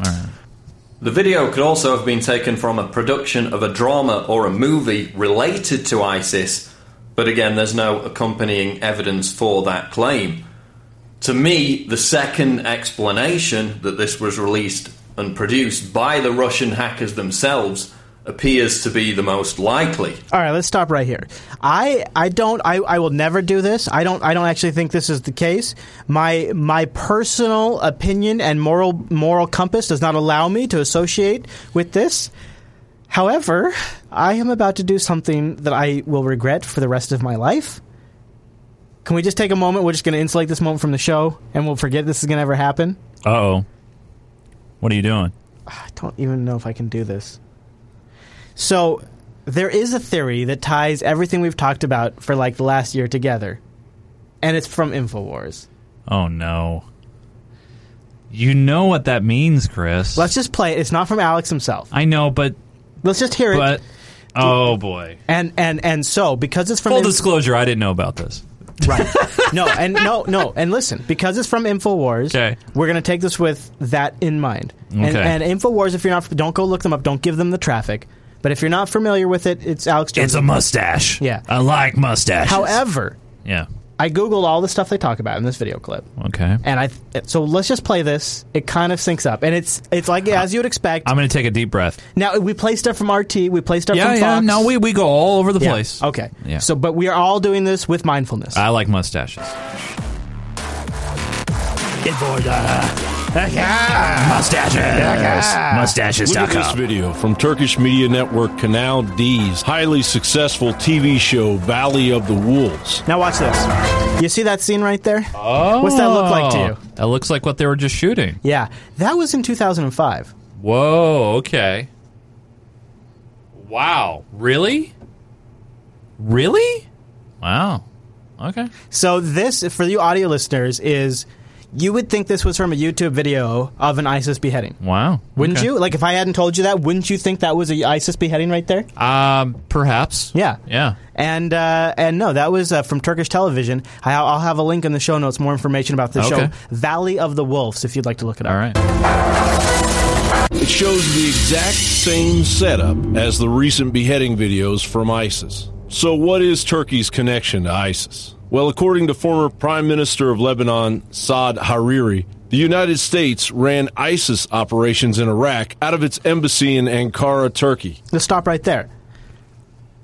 The video could also have been taken from a production of a drama or a movie related to ISIS, but again, there's no accompanying evidence for that claim. To me, the second explanation that this was released and produced by the Russian hackers themselves appears to be the most likely. All right, let's stop right here. I I don't I, I will never do this. I don't I don't actually think this is the case. My my personal opinion and moral moral compass does not allow me to associate with this. However, I am about to do something that I will regret for the rest of my life. Can we just take a moment? We're just going to insulate this moment from the show, and we'll forget this is going to ever happen. Uh oh. What are you doing? I don't even know if I can do this. So, there is a theory that ties everything we've talked about for like the last year together, and it's from Infowars. Oh no. You know what that means, Chris. Let's just play it. It's not from Alex himself. I know, but let's just hear but, it. Oh boy. And and and so because it's from Full Inf- disclosure, I didn't know about this. Right. no, and no, no, and listen, because it's from Infowars, Okay. we're going to take this with that in mind. And, Okay. and Infowars, if you're not, don't go look them up. Don't give them the traffic. But if you're not familiar with it, it's Alex Jones. It's a mustache. Yeah. I like mustaches. However, Yeah. I googled all the stuff they talk about in this video clip. Okay. And I so let's just play this. It kind of syncs up, and it's it's like as you would expect. I'm going to take a deep breath. Now we play stuff from RT, we play stuff Yeah, from yeah. Fox. No, we, we go all over the Yeah, place. Okay. Yeah. So, but we are all doing this with mindfulness. I like mustaches. Infowars. Mustaches. Look at this video from Turkish media network Kanal D's highly successful TV show Valley of the Wolves. Now watch this. You see that scene right there? Oh. What's that look like to you? Oh, that looks like what they were just shooting. Yeah, that was in 2005. Whoa, okay. Wow. Really? Really? Wow. Okay. So this, for you audio listeners, is you would think this was from a YouTube video of an ISIS beheading. Wow. Wouldn't Okay. you? Like if I hadn't told you that, wouldn't you think that was a ISIS beheading right there? Um, perhaps. Yeah. Yeah. And uh, and no, that was uh, from Turkish television. I, I'll have a link in the show notes, more information about the Okay. show, Valley of the Wolves, if you'd like to look it up. All right. It shows the exact same setup as the recent beheading videos from ISIS. So, what is Turkey's connection to ISIS? Well, according to former Prime Minister of Lebanon, Saad Hariri, the United States ran ISIS operations in Iraq out of its embassy in Ankara, Turkey. Let's stop right there.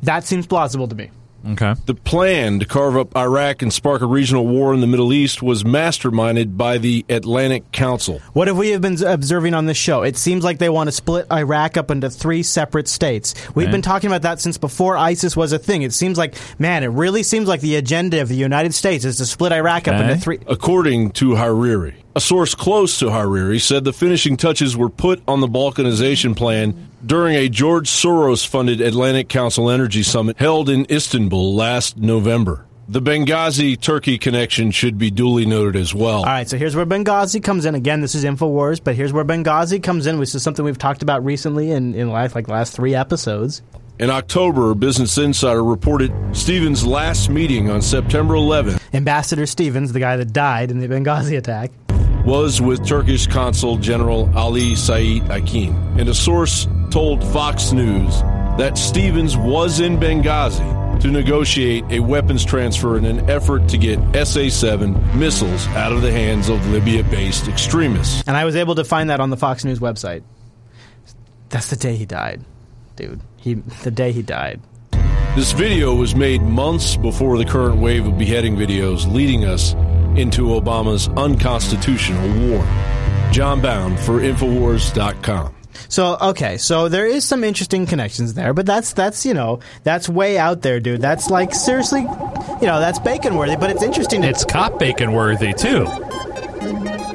That seems plausible to me. Okay. The plan to carve up Iraq and spark a regional war in the Middle East was masterminded by the Atlantic Council. What have we have been observing on this show? It seems like they want to split Iraq up into three separate states. We've Right. been talking about that since before ISIS was a thing. It seems like, man, it really seems like the agenda of the United States is to split Iraq up into three. According to Hariri. A source close to Hariri said the finishing touches were put on the balkanization plan during a George Soros funded Atlantic Council Energy Summit held in Istanbul last November. The Benghazi Turkey connection should be duly noted as well. All right, so here's where Benghazi comes in. Again, this is InfoWars, but here's where Benghazi comes in, which is something we've talked about recently in, in life, like the last three episodes. In October, Business Insider reported Stevens' last meeting on September 11th Ambassador Stevens, the guy that died in the Benghazi attack, was with Turkish Consul General Ali Said Akin. And a source told Fox News that Stevens was in Benghazi to negotiate a weapons transfer in an effort to get SA 7 missiles out of the hands of Libya based extremists. and I was able to find that on the Fox News website. That's the day he died, dude. He the day he died. This video was made months before the current wave of beheading videos leading us into Obama's unconstitutional war. Jon Bowne for Infowars.com. So okay, so there is some interesting connections there, but that's that's you know that's way out there, dude. That's like seriously, you know, that's bacon worthy. But it's interesting. To, It's cop bacon worthy too.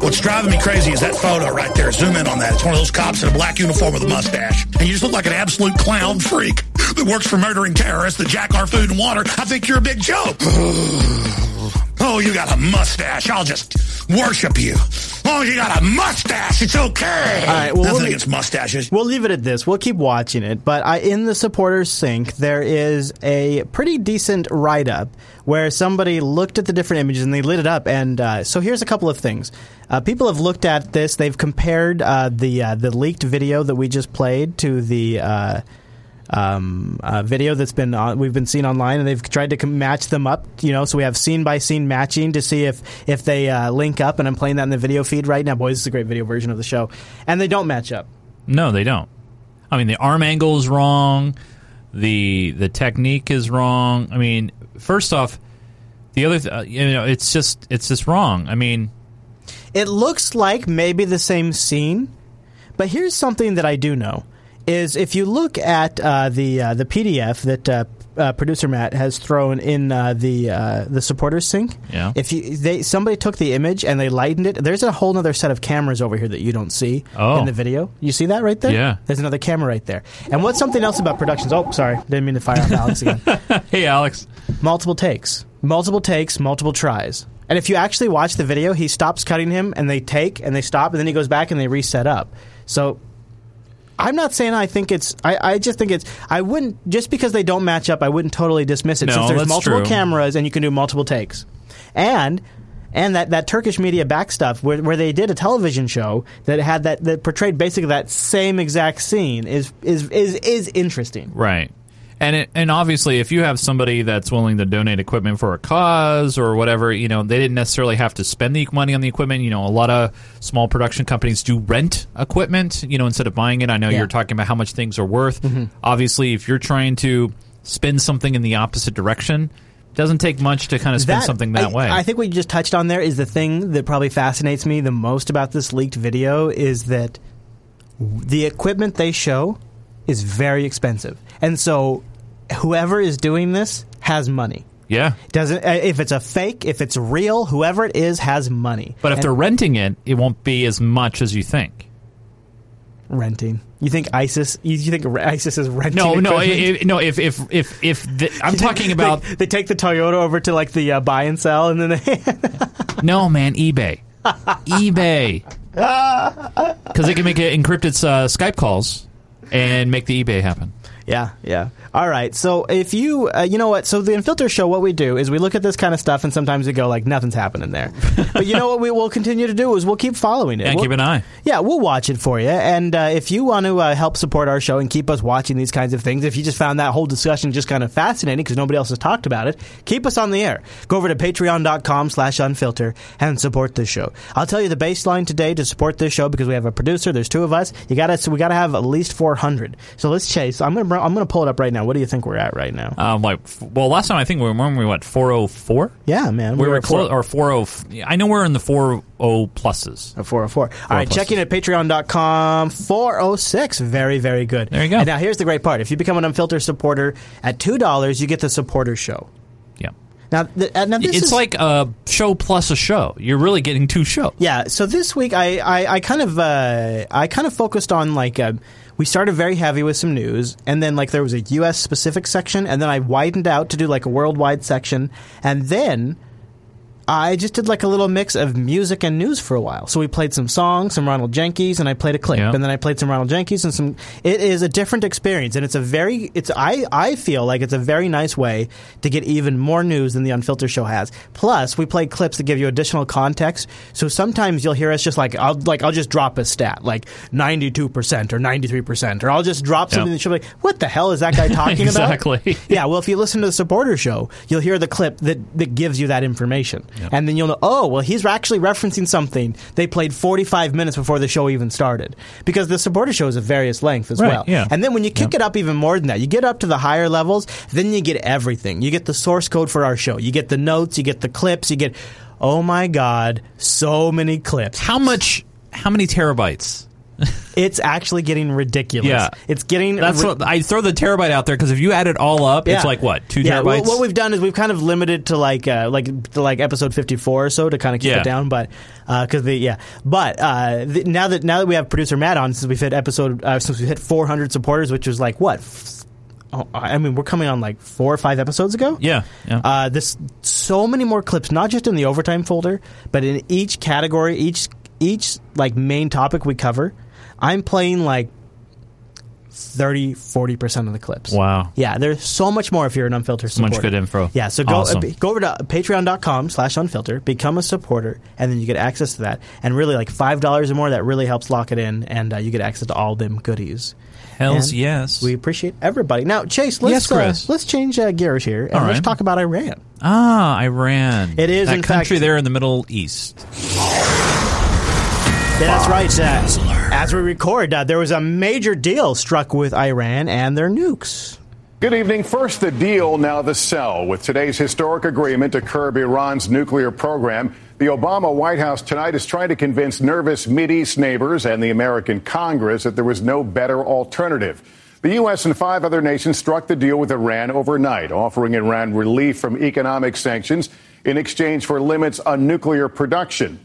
What's driving me crazy is that photo right there. Zoom in on that. It's one of those cops in a black uniform with a mustache. And you just look like an absolute clown freak that works for murdering terrorists that jack our food and water. I think you're a big joke. oh, you got a mustache. I'll just worship you. Oh, you got a mustache. It's okay. All right, well, Nothing we'll- against mustaches. We'll leave it at this. We'll keep watching it. But I, in the supporters sync, there is a pretty decent write up where somebody looked at the different images and they lit it up. And uh, so here's a couple of things. Uh, people have looked at this. They've compared uh, the uh, the leaked video that we just played to the. Um, uh, video that's been on, we've been seeing online, and they've tried to match them up. You know, so we have scene by scene matching to see if if they uh, link up. And I'm playing that in the video feed right now. Boys, this is a great video version of the show, and they don't match up. No, they don't. I mean, the arm angle is wrong. The the technique is wrong. I mean, first off, the other th- uh, you know, it's just it's just wrong. I mean, It looks like maybe the same scene, but here's something that I do know: is if you look at uh, the uh, the PDF that uh, uh, producer Matt has thrown in uh, the uh, the supporters sync, Yeah. if you they somebody took the image and they lightened it, there's a whole other set of cameras over here that you don't see Oh. in the video. You see that right there? Yeah. There's another camera right there. And what's something else about productions? Oh, sorry, didn't mean to fire off Alex again. hey, Alex. Multiple takes, multiple takes, multiple tries. And if you actually watch the video, he stops cutting him, and they take and they stop, and then he goes back and they reset up. So I'm not saying I think it's. I, I just think it's. I wouldn't just because they don't match up. I wouldn't totally dismiss it No, since there's multiple true. cameras and you can do multiple takes, and and that, that Turkish media back stuff where, where they did a television show that had that that portrayed basically that same exact scene is is is is interesting. Right. And it, and obviously, if you have somebody that's willing to donate equipment for a cause or whatever, you know, they didn't necessarily have to spend the money on the equipment. You know, a lot of small production companies do rent equipment, you know, instead of buying it. I know Yeah. you're talking about how much things are worth. Mhm. Obviously, if you're trying to spin something in the opposite direction, it Doesn't take much to kind of spin something that I, way. I think what you just touched on there is the thing that probably fascinates me the most about this leaked video is that the equipment they show is very expensive, and so whoever is doing this has money. yeah. Doesn't uh, if it's a fake, if it's real, whoever it is has money. But if And they're renting it, it won't be as much as you think. renting, you think ISIS? You, you think ISIS is renting? No, no, if, no. If if if if the, I'm talking about they, they take the Toyota over to like the uh, buy and sell, and then they no man, eBay, eBay, because they can make it encrypted uh, Skype calls and make the eBay happen. Yeah, yeah. All right. So if you, uh, you know what? So the Unfiltered Show, what we do is we look at this kind of stuff, and sometimes we go like, nothing's happening there. but you know what? We will continue to do is we'll keep following it. Yeah, We'll- keep an eye. Yeah, we'll watch it for you. And uh, if you want to uh, help support our show and keep us watching these kinds of things, if you just found that whole discussion just kind of fascinating because nobody else has talked about it, keep us on the air. Go over to patreon.com slash unfilter and support this show. I'll tell you the baseline today to support this show because we have a producer. There's two of us. You got to, so we got to have at least 400. So let's chase. I'm going to, I'm going to pull it up right now. What do you think we're at right now? Um, like, well, last time I think we were, when we what 404. Yeah, man. We, we were close, or 40. I know we're in the 40 pluses. A 404. All right, pluses. check in at patreon.com. 406. Very, very good. There you go. And now here's the great part. If you become an unfiltered supporter at $2, you get the supporter show. Yeah. Now, th- uh, now this It's is, like a show plus a show. You're really getting two shows. Yeah, so this week I, I, I kind of uh, I kind of focused on like uh, we started very heavy with some news, and then like there was a U.S. specific section, and then I widened out to do like a worldwide section, and then I just did like a little mix of music and news for a while. So we played some songs, some Ronald Jenkees, and I played a clip, Yeah. and then I played some Ronald Jenkees and some. It is a different experience, and it's a very. It's I I feel like it's a very nice way to get even more news than the Unfiltered show has. Plus, we play clips that give you additional context. So sometimes you'll hear us just like I'll like I'll just drop a stat like ninety two percent or ninety three percent, or I'll just drop something Yeah. that you'll be like, what the hell is that guy talking about? Exactly. yeah, well, if you listen to the supporter show, you'll hear the clip that, that gives you that information. And then you'll know, oh, well, he's actually referencing something they played 45 minutes before the show even started. Because the supporter show is of various length as Right, well. yeah. And then when you kick it up even more than that, you get up to the higher levels, then you get everything. You get the source code for our show, you get the notes, you get the clips, you get, oh my God, so many clips. How much? How many terabytes? It's actually getting ridiculous. Yeah. It's getting. That's ri- what I throw the terabyte out there because if you add it all up, it's like what two yeah, terabytes? what we've done is we've kind of limited to like uh, like to like episode fifty four or so to kind of keep Yeah. it down, but because the yeah, but uh, the, now that now that we have producer Matt on since we've hit episode uh, since we've hit four hundred supporters, which was like what. Oh, I mean, we're coming on like four or five episodes ago. yeah, yeah. Uh, this so many more clips, not just in the overtime folder, but in each category, each each like main topic we cover. I'm playing like 30, 40 percent of the clips. Wow. Yeah, there's so much more if you're an unfiltered So much good info. Yeah, so go Awesome. uh, go over to patreon.com slash unfilter, become a supporter, and then you get access to that. And really, like $5 or more, that really helps lock it in, and uh, you get access to all them goodies. Hell's And yes. We appreciate everybody. Now, Chase, let's, Yes. Uh, let's change uh, gears here, and All let's right. talk about Iran. ah, Iran. It is, that country fact- there in the Middle East. Yeah, that's right. Uh, as we record, uh, there was a major deal struck with Iran and their nukes. Good evening. First, the deal, now the sell. With today's historic agreement to curb Iran's nuclear program, the Obama White House tonight is trying to convince nervous East neighbors and the American Congress that there was no better alternative. The U.S. and five other nations struck the deal with Iran overnight, offering Iran relief from economic sanctions in exchange for limits on nuclear production.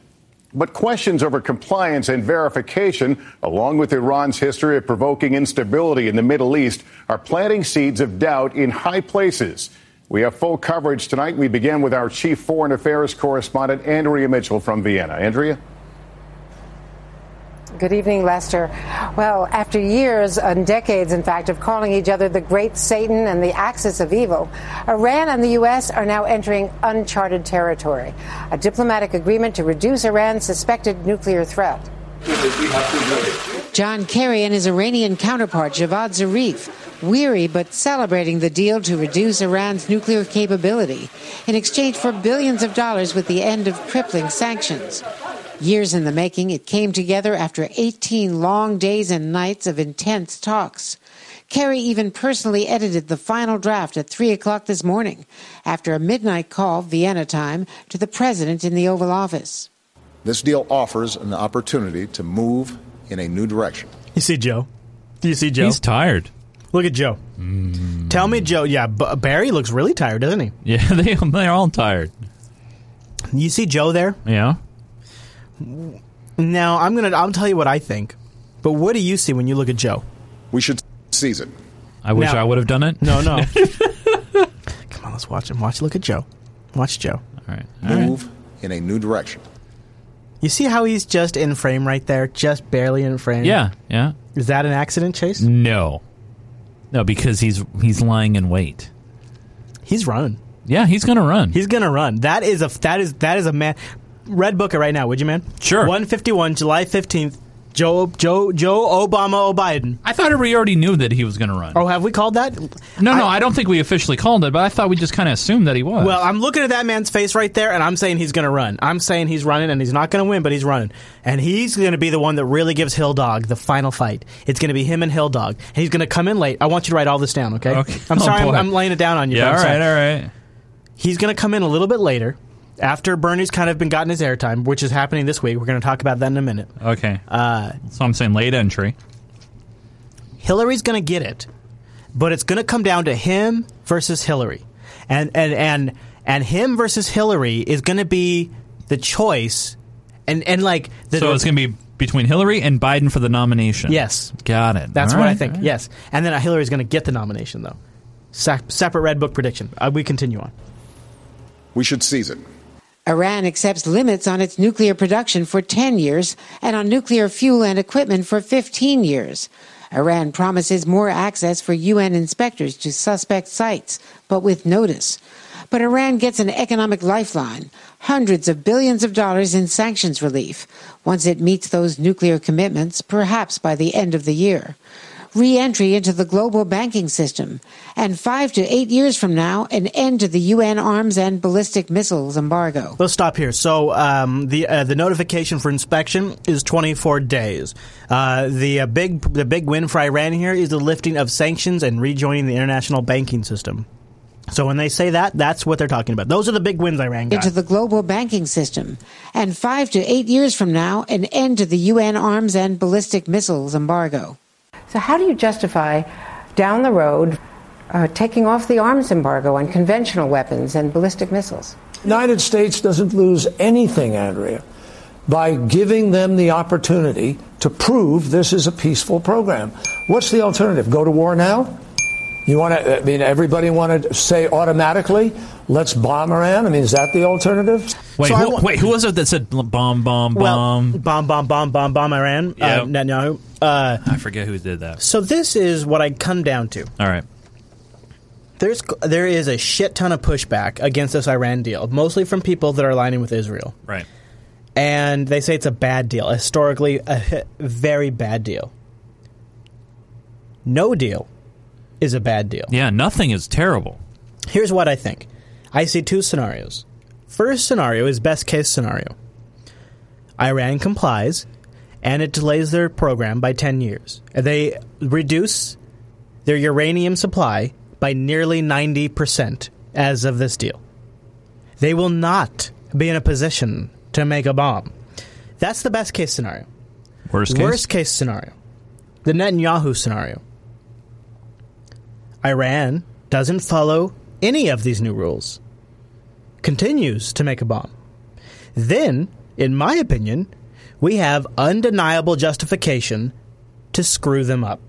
But questions over compliance and verification, along with Iran's history of provoking instability in the Middle East, are planting seeds of doubt in high places. We have full coverage tonight. We begin with our chief foreign affairs correspondent, Andrea Mitchell from Vienna. Andrea? Good evening, Lester. Well, after years and decades, in fact, of calling each other the great Satan and the axis of evil, Iran and the U.S. are now entering uncharted territory. A diplomatic agreement to reduce Iran's suspected nuclear threat. John Kerry and his Iranian counterpart, Javad Zarif, weary but celebrating the deal to reduce Iran's nuclear capability in exchange for billions of dollars with the end of crippling sanctions. Years in the making, it came together after 18 long days and nights of intense talks. Kerry even personally edited the final draft at 3 o'clock this morning after a midnight call, Vienna time, to the president in the Oval Office. This deal offers an opportunity to move in a new direction. You see Joe? Do you see Joe? He's tired. Look at Joe. Tell me, Joe. Yeah, B- Barry looks really tired, doesn't he? Yeah, they they're all tired. You see Joe there? Yeah. Now I'm gonna. I'll tell you what I think. But what do you see when you look at Joe? We should seize it. I wish Now- I would have done it. No, no. Come on, let's watch him. Watch. Look at Joe. Watch Joe. All right. Move in a new direction. You see how he's just in frame right there, just barely in frame. Yeah, yeah. Is that an accident, Chase? No. No, because he's he's lying in wait. He's running. Yeah, he's gonna run. He's gonna run. That is a that is that is a man. Red book it right now, would you, man? Sure. One fifty one, July fifteenth. Joe Joe Joe Obama O Biden. I thought we already knew that he was going to run. Oh, have we called that? No, no, I, don't think we officially called it, but I thought we just kind of assumed that he was. Well, I'm looking at that man's face right there, and I'm saying he's going to run. I'm saying he's running, and he's not going to win, but he's running. And he's going to be the one that really gives Hill Dog the final fight. It's going to be him and Hill Dog. And he's going to come in late. I want you to write all this down, okay? Okay. I'm Oh, sorry, I'm. I'm laying it down on you. yeah, all right, all right. He's going to come in a little bit later. After Bernie's kind of been gotten his airtime, which is happening this week, we're going to talk about that in a minute. Okay. Uh, so I'm saying late entry. Hillary's going to get it, but it's going to come down to him versus Hillary, and and and and him versus Hillary is going to be the choice, and and like the, so it's going to be between Hillary and Biden for the nomination. Yes. Got it. That's All what I think. all right. Yes, and then uh, Hillary's going to get the nomination though. Se- separate red book prediction. Uh, we continue on. We should seize it. Iran accepts limits on its nuclear production for 10 years and on nuclear fuel and equipment for 15 years. Iran promises more access for UN inspectors to suspect sites, but with notice. But Iran gets an economic lifeline, hundreds of billions of dollars in sanctions relief, once it meets those nuclear commitments, perhaps by the end of the year. Re-entry into the global banking system, and five to eight years from now, an end to the UN arms and ballistic missiles embargo. Let's stop here. So um, the uh, the notification for inspection is 24 days. Uh, the uh, big the big win for Iran here is the lifting of sanctions and rejoining the international banking system. So when they say that, that's what they're talking about. Those are the big wins Iran got. into the global banking system, and five to eight years from now, an end to the UN arms and ballistic missiles embargo. So, how do you justify down the road uh, taking off the arms embargo on conventional weapons and ballistic missiles? United States doesn't lose anything, Andrea, by giving them the opportunity to prove this is a peaceful program. What's the alternative? Go to war now? You want to? I mean, everybody want to say automatically, "Let's bomb Iran." I mean, is that the alternative? Wait, So who, wa- wait, who was it that said bomb, bomb, well, bomb? bomb, bomb, bomb, bomb, bomb, Iran. Uh, Netanyahu. Uh, I forget who did that. so this is what I come down to. All right. There's there is a shit ton of pushback against this Iran deal, mostly from people that are aligning with Israel. Right. and they say it's a bad deal, historically a very bad deal. No deal is a bad deal. Yeah, nothing is terrible. Here's what I think. I see two scenarios. First scenario is best case scenario. Iran complies and it delays their program by 10 years. They reduce their uranium supply by nearly 90% as of this deal. They will not be in a position to make a bomb. That's the best case scenario. Worst case. Worst case scenario. The Netanyahu scenario. Iran doesn't follow any of these new rules. Continues to make a bomb. Then, in my opinion, we have undeniable justification to screw them up.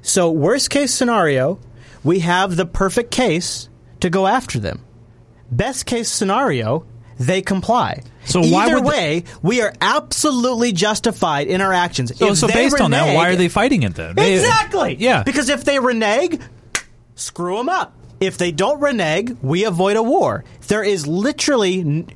So, worst case scenario, we have the perfect case to go after them. Best case scenario, they comply. So either why would the- way, we are absolutely justified in our actions. So, so they based on that, why are they fighting it then? They- Exactly. Yeah. Because if they renege, screw them up. If they don't renege, we avoid a war. There is literally,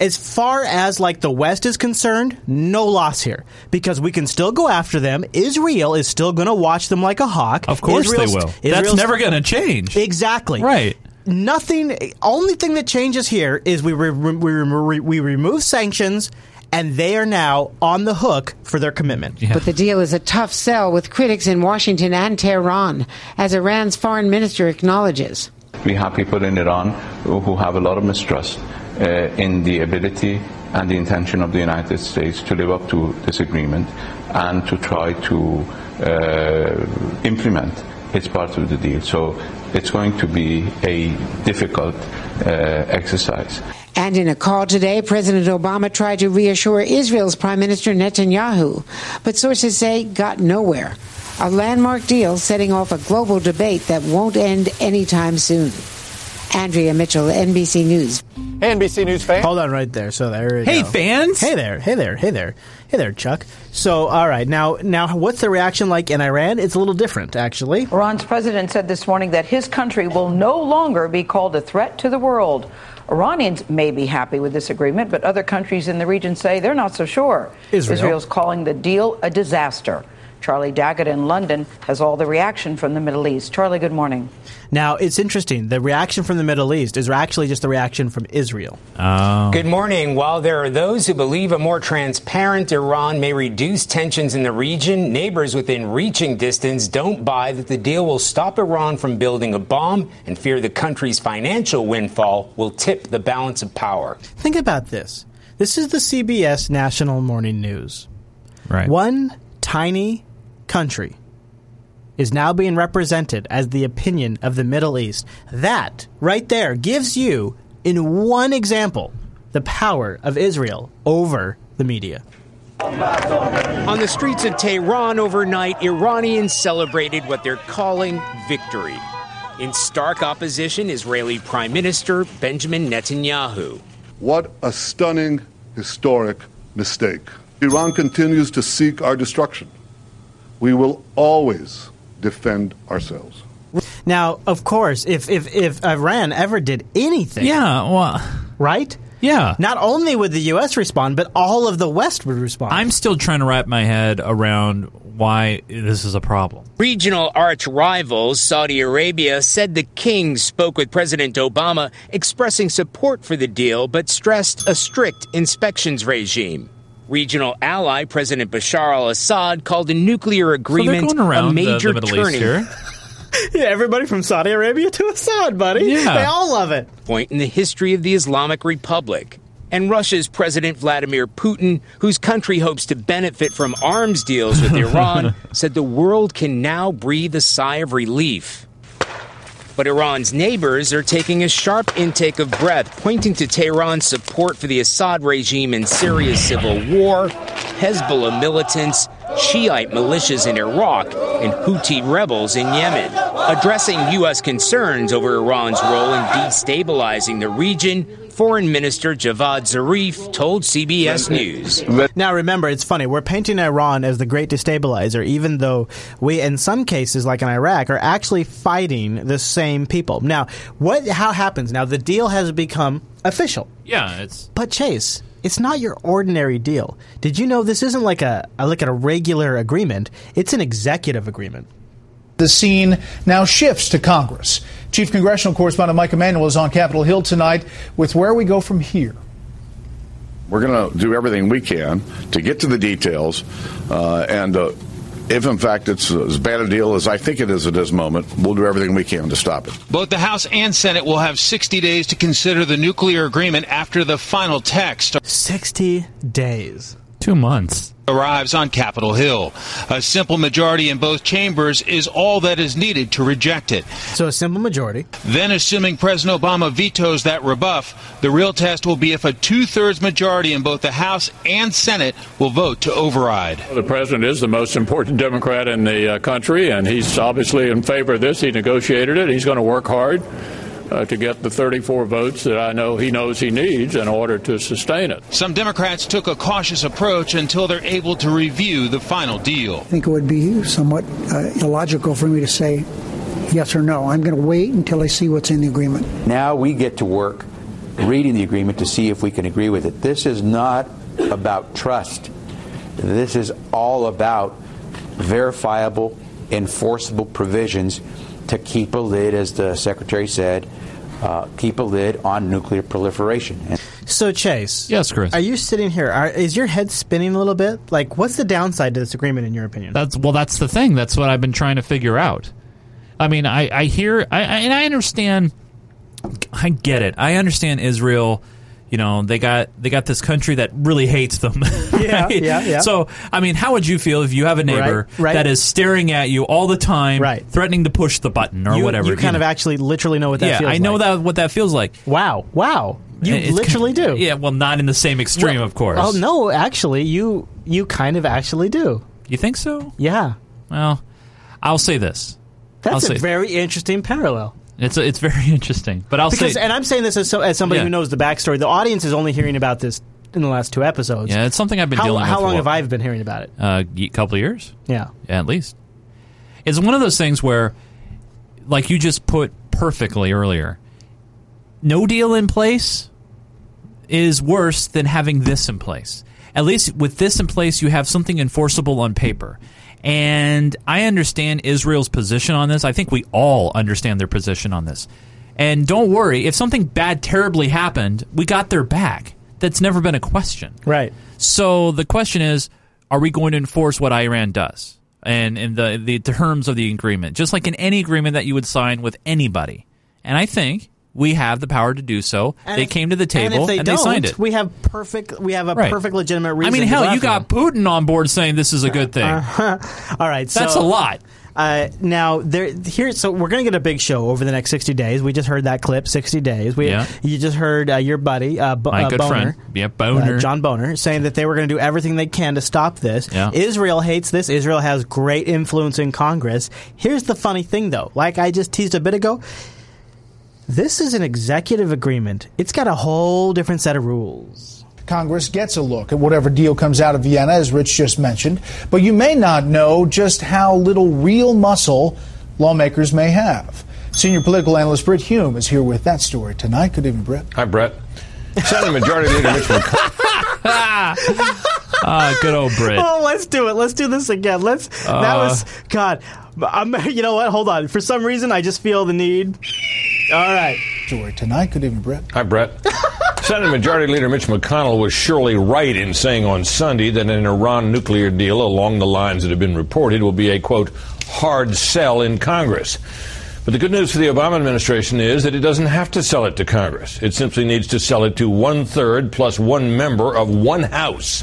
as far as like the West is concerned, no loss here because we can still go after them. Israel is still going to watch them like a hawk. Of course Israel's- they will. That's never going to change. Exactly. Right. Nothing. Only thing that changes here is we re- we, re- we remove sanctions and they are now on the hook for their commitment. But the deal is a tough sell with critics in Washington and Tehran, as Iran's foreign minister acknowledges. We have people in Iran who have a lot of mistrust uh, in the ability and the intention of the United States to live up to this agreement and to try to uh, implement its part of the deal. So it's going to be a difficult uh, exercise. And in a call today, President Obama tried to reassure Israel's Prime Minister Netanyahu, but sources say got nowhere. A landmark deal setting off a global debate that won't end anytime soon. Andrea Mitchell, NBC News. Hey, NBC News fans. Hold on right there. So there. we Hey, go. fans. Hey there. Hey there. Hey there. Hey there, Chuck. So, all right. Now, now, what's the reaction like in Iran? It's a little different, actually. Iran's president said this morning that his country will no longer be called a threat to the world. Iranians may be happy with this agreement, but other countries in the region say they're not so sure. Israel. Israel's calling the deal a disaster. Charlie D'Agata in London has all the reaction from the Middle East. Charlie, good morning. Now, it's interesting. The reaction from the Middle East is actually just the reaction from Israel. Oh. Good morning. While there are those who believe a more transparent Iran may reduce tensions in the region, neighbors within reaching distance don't buy that the deal will stop Iran from building a bomb and fear the country's financial windfall will tip the balance of power. Think about this. This is the CBS National Morning News. Right. One tiny country is now being represented as the opinion of the Middle East. That right there gives you, in one example, the power of Israel over the media. On the streets of Tehran overnight, Iranians celebrated what they're calling victory. In stark opposition, Israeli Prime Minister Benjamin Netanyahu. What a stunning, historic mistake. Iran continues to seek our destruction. We will always defend ourselves. Now, of course, if, if, if Iran ever did anything. Yeah, well. Right? Yeah. Not only would the U.S. respond, but all of the West would respond. I'm still trying to wrap my head around why this is a problem. Regional arch rivals Saudi Arabia said the king spoke with President Obama expressing support for the deal but stressed a strict inspections regime. Regional ally President Bashar al Assad called a nuclear agreement around a major the East turning yeah, everybody from Saudi Arabia to Assad, buddy. Yeah. They all love it. point in the history of the Islamic Republic. And Russia's President Vladimir Putin, whose country hopes to benefit from arms deals with Iran, said the world can now breathe a sigh of relief. But Iran's neighbors are taking a sharp intake of breath, pointing to Tehran's support for the Assad regime in Syria's civil war, Hezbollah militants, Shiite militias in Iraq, and Houthi rebels in Yemen. Addressing U.S. concerns over Iran's role in destabilizing the region, Foreign Minister Javad Zarif told CBS News. Now, remember, it's funny. We're painting Iran as the great destabilizer, even though we, in some cases, like in Iraq, are actually fighting the same people. Now, what? How happens? Now, the deal has become official. Yeah, it's But Chase, it's not your ordinary deal. Did you know this isn't like a, a like a regular agreement? It's an executive agreement. The scene now shifts to Congress. Chief Congressional Correspondent Mike Emanuel is on Capitol Hill tonight with where we go from here. We're going to do everything we can to get to the details, uh, and uh, if in fact it's as bad a deal as I think it is at this moment, we'll do everything we can to stop it. Both the House and Senate will have 60 days to consider the nuclear agreement after the final text 60 days. Two months. Arrives on Capitol Hill. A simple majority in both chambers is all that is needed to reject it. So, a simple majority. Then, assuming President Obama vetoes that rebuff, the real test will be if a two thirds majority in both the House and Senate will vote to override. The president is the most important Democrat in the uh, country, and he's obviously in favor of this. He negotiated it. He's going to work hard uh, to get the 34 votes that I know he knows he needs in order to sustain it. Some Democrats took a cautious approach until they're able to review the final deal. I think it would be somewhat uh, illogical for me to say yes or no. I'm going to wait until I see what's in the agreement. Now we get to work reading the agreement to see if we can agree with it. This is not about trust. This is all about verifiable, enforceable provisions to keep a lid, as the Secretary said, uh, keep a lid on nuclear proliferation. And So Chase, yes, Chris, are you sitting here? Are, is your head spinning a little bit? Like, what's the downside to this agreement, in your opinion? That's well, that's the thing. That's what I've been trying to figure out. I mean, I, I hear, I, I, and I understand. I get it. I understand Israel. You know, they got they got this country that really hates them. Yeah, right? yeah, yeah. So, I mean, how would you feel if you have a neighbor Right, right. that is staring at you all the time, Right. threatening to push the button or you, whatever? You kind know? of actually, literally know what that yeah, feels I know like. that what that feels like. Wow, wow, you It's literally kind- do. Yeah, well, not in the same extreme, Well, of course. Oh no, actually, you you kind of actually do. You think so? Yeah. Well, I'll say this. I'll That's say a very interesting parallel. It's it's very interesting, but I'll because, say and I'm saying this as, so, as somebody Yeah. who knows the backstory. The audience is only hearing about this in the last two episodes. yeah, it's something I've been how, dealing how with. long for- have I been hearing about it? Uh, a couple of years. Yeah. Yeah, at least. It's one of those things where, like you just put perfectly earlier, no deal in place is worse than having this in place. At least with this in place, you have something enforceable on paper. And I understand Israel's position on this. I think we all understand their position on this. And don't worry, if something bad terribly happened, we got their back. That's never been a question. Right. So the question is, are we going to enforce what Iran does and in the the terms of the agreement, just like in any agreement that you would sign with anybody? And I think we have the power to do so. And they if- came to the table and they and they signed it. we have perfect. We have a Right. perfect legitimate reason. I mean, hell, you got Putin on board saying this is a good thing. All right, That's so- a lot. Uh, now there here, so we're going to get a big show over the next sixty days. We just heard that clip, sixty days. We Yeah. you just heard uh, your buddy, uh, Bo- My uh, good Boner, friend. Yeah, Boner. John Boner, saying that they were going to do everything they can to stop this. Yeah. Israel hates this. Israel has great influence in Congress. Here's the funny thing, though. Like I just teased a bit ago, this is an executive agreement. It's got a whole different set of rules. Congress gets a look at whatever deal comes out of Vienna, as Rich just mentioned. But you may not know just how little real muscle lawmakers may have. Senior political analyst Brit Hume is here with that story tonight. Good evening, Britt. Hi, Bret. Senate Majority Leader Mitch McConnell. Ah, good old Brit. Oh, let's do it. Let's do this again. Let's. that Uh. was God. I'm. You know what? Hold on. For some reason, I just feel the need. All right. Story tonight. Good evening, Brit. Hi, Bret. Senate Majority Leader Mitch McConnell was surely right in saying on Sunday that an Iran nuclear deal along the lines that have been reported will be a, quote, hard sell in Congress. But the good news for the Obama administration is that it doesn't have to sell it to Congress. It simply needs to sell it to one third plus one member of one House.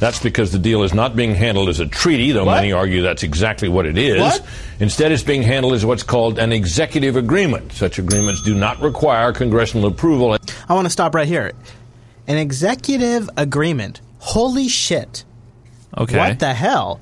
That's because the deal is not being handled as a treaty, though What? many argue that's exactly what it is. What? Instead, it's being handled as what's called an executive agreement. Such agreements do not require congressional approval. I want to stop right here. An executive agreement. Holy shit. Okay. What the hell?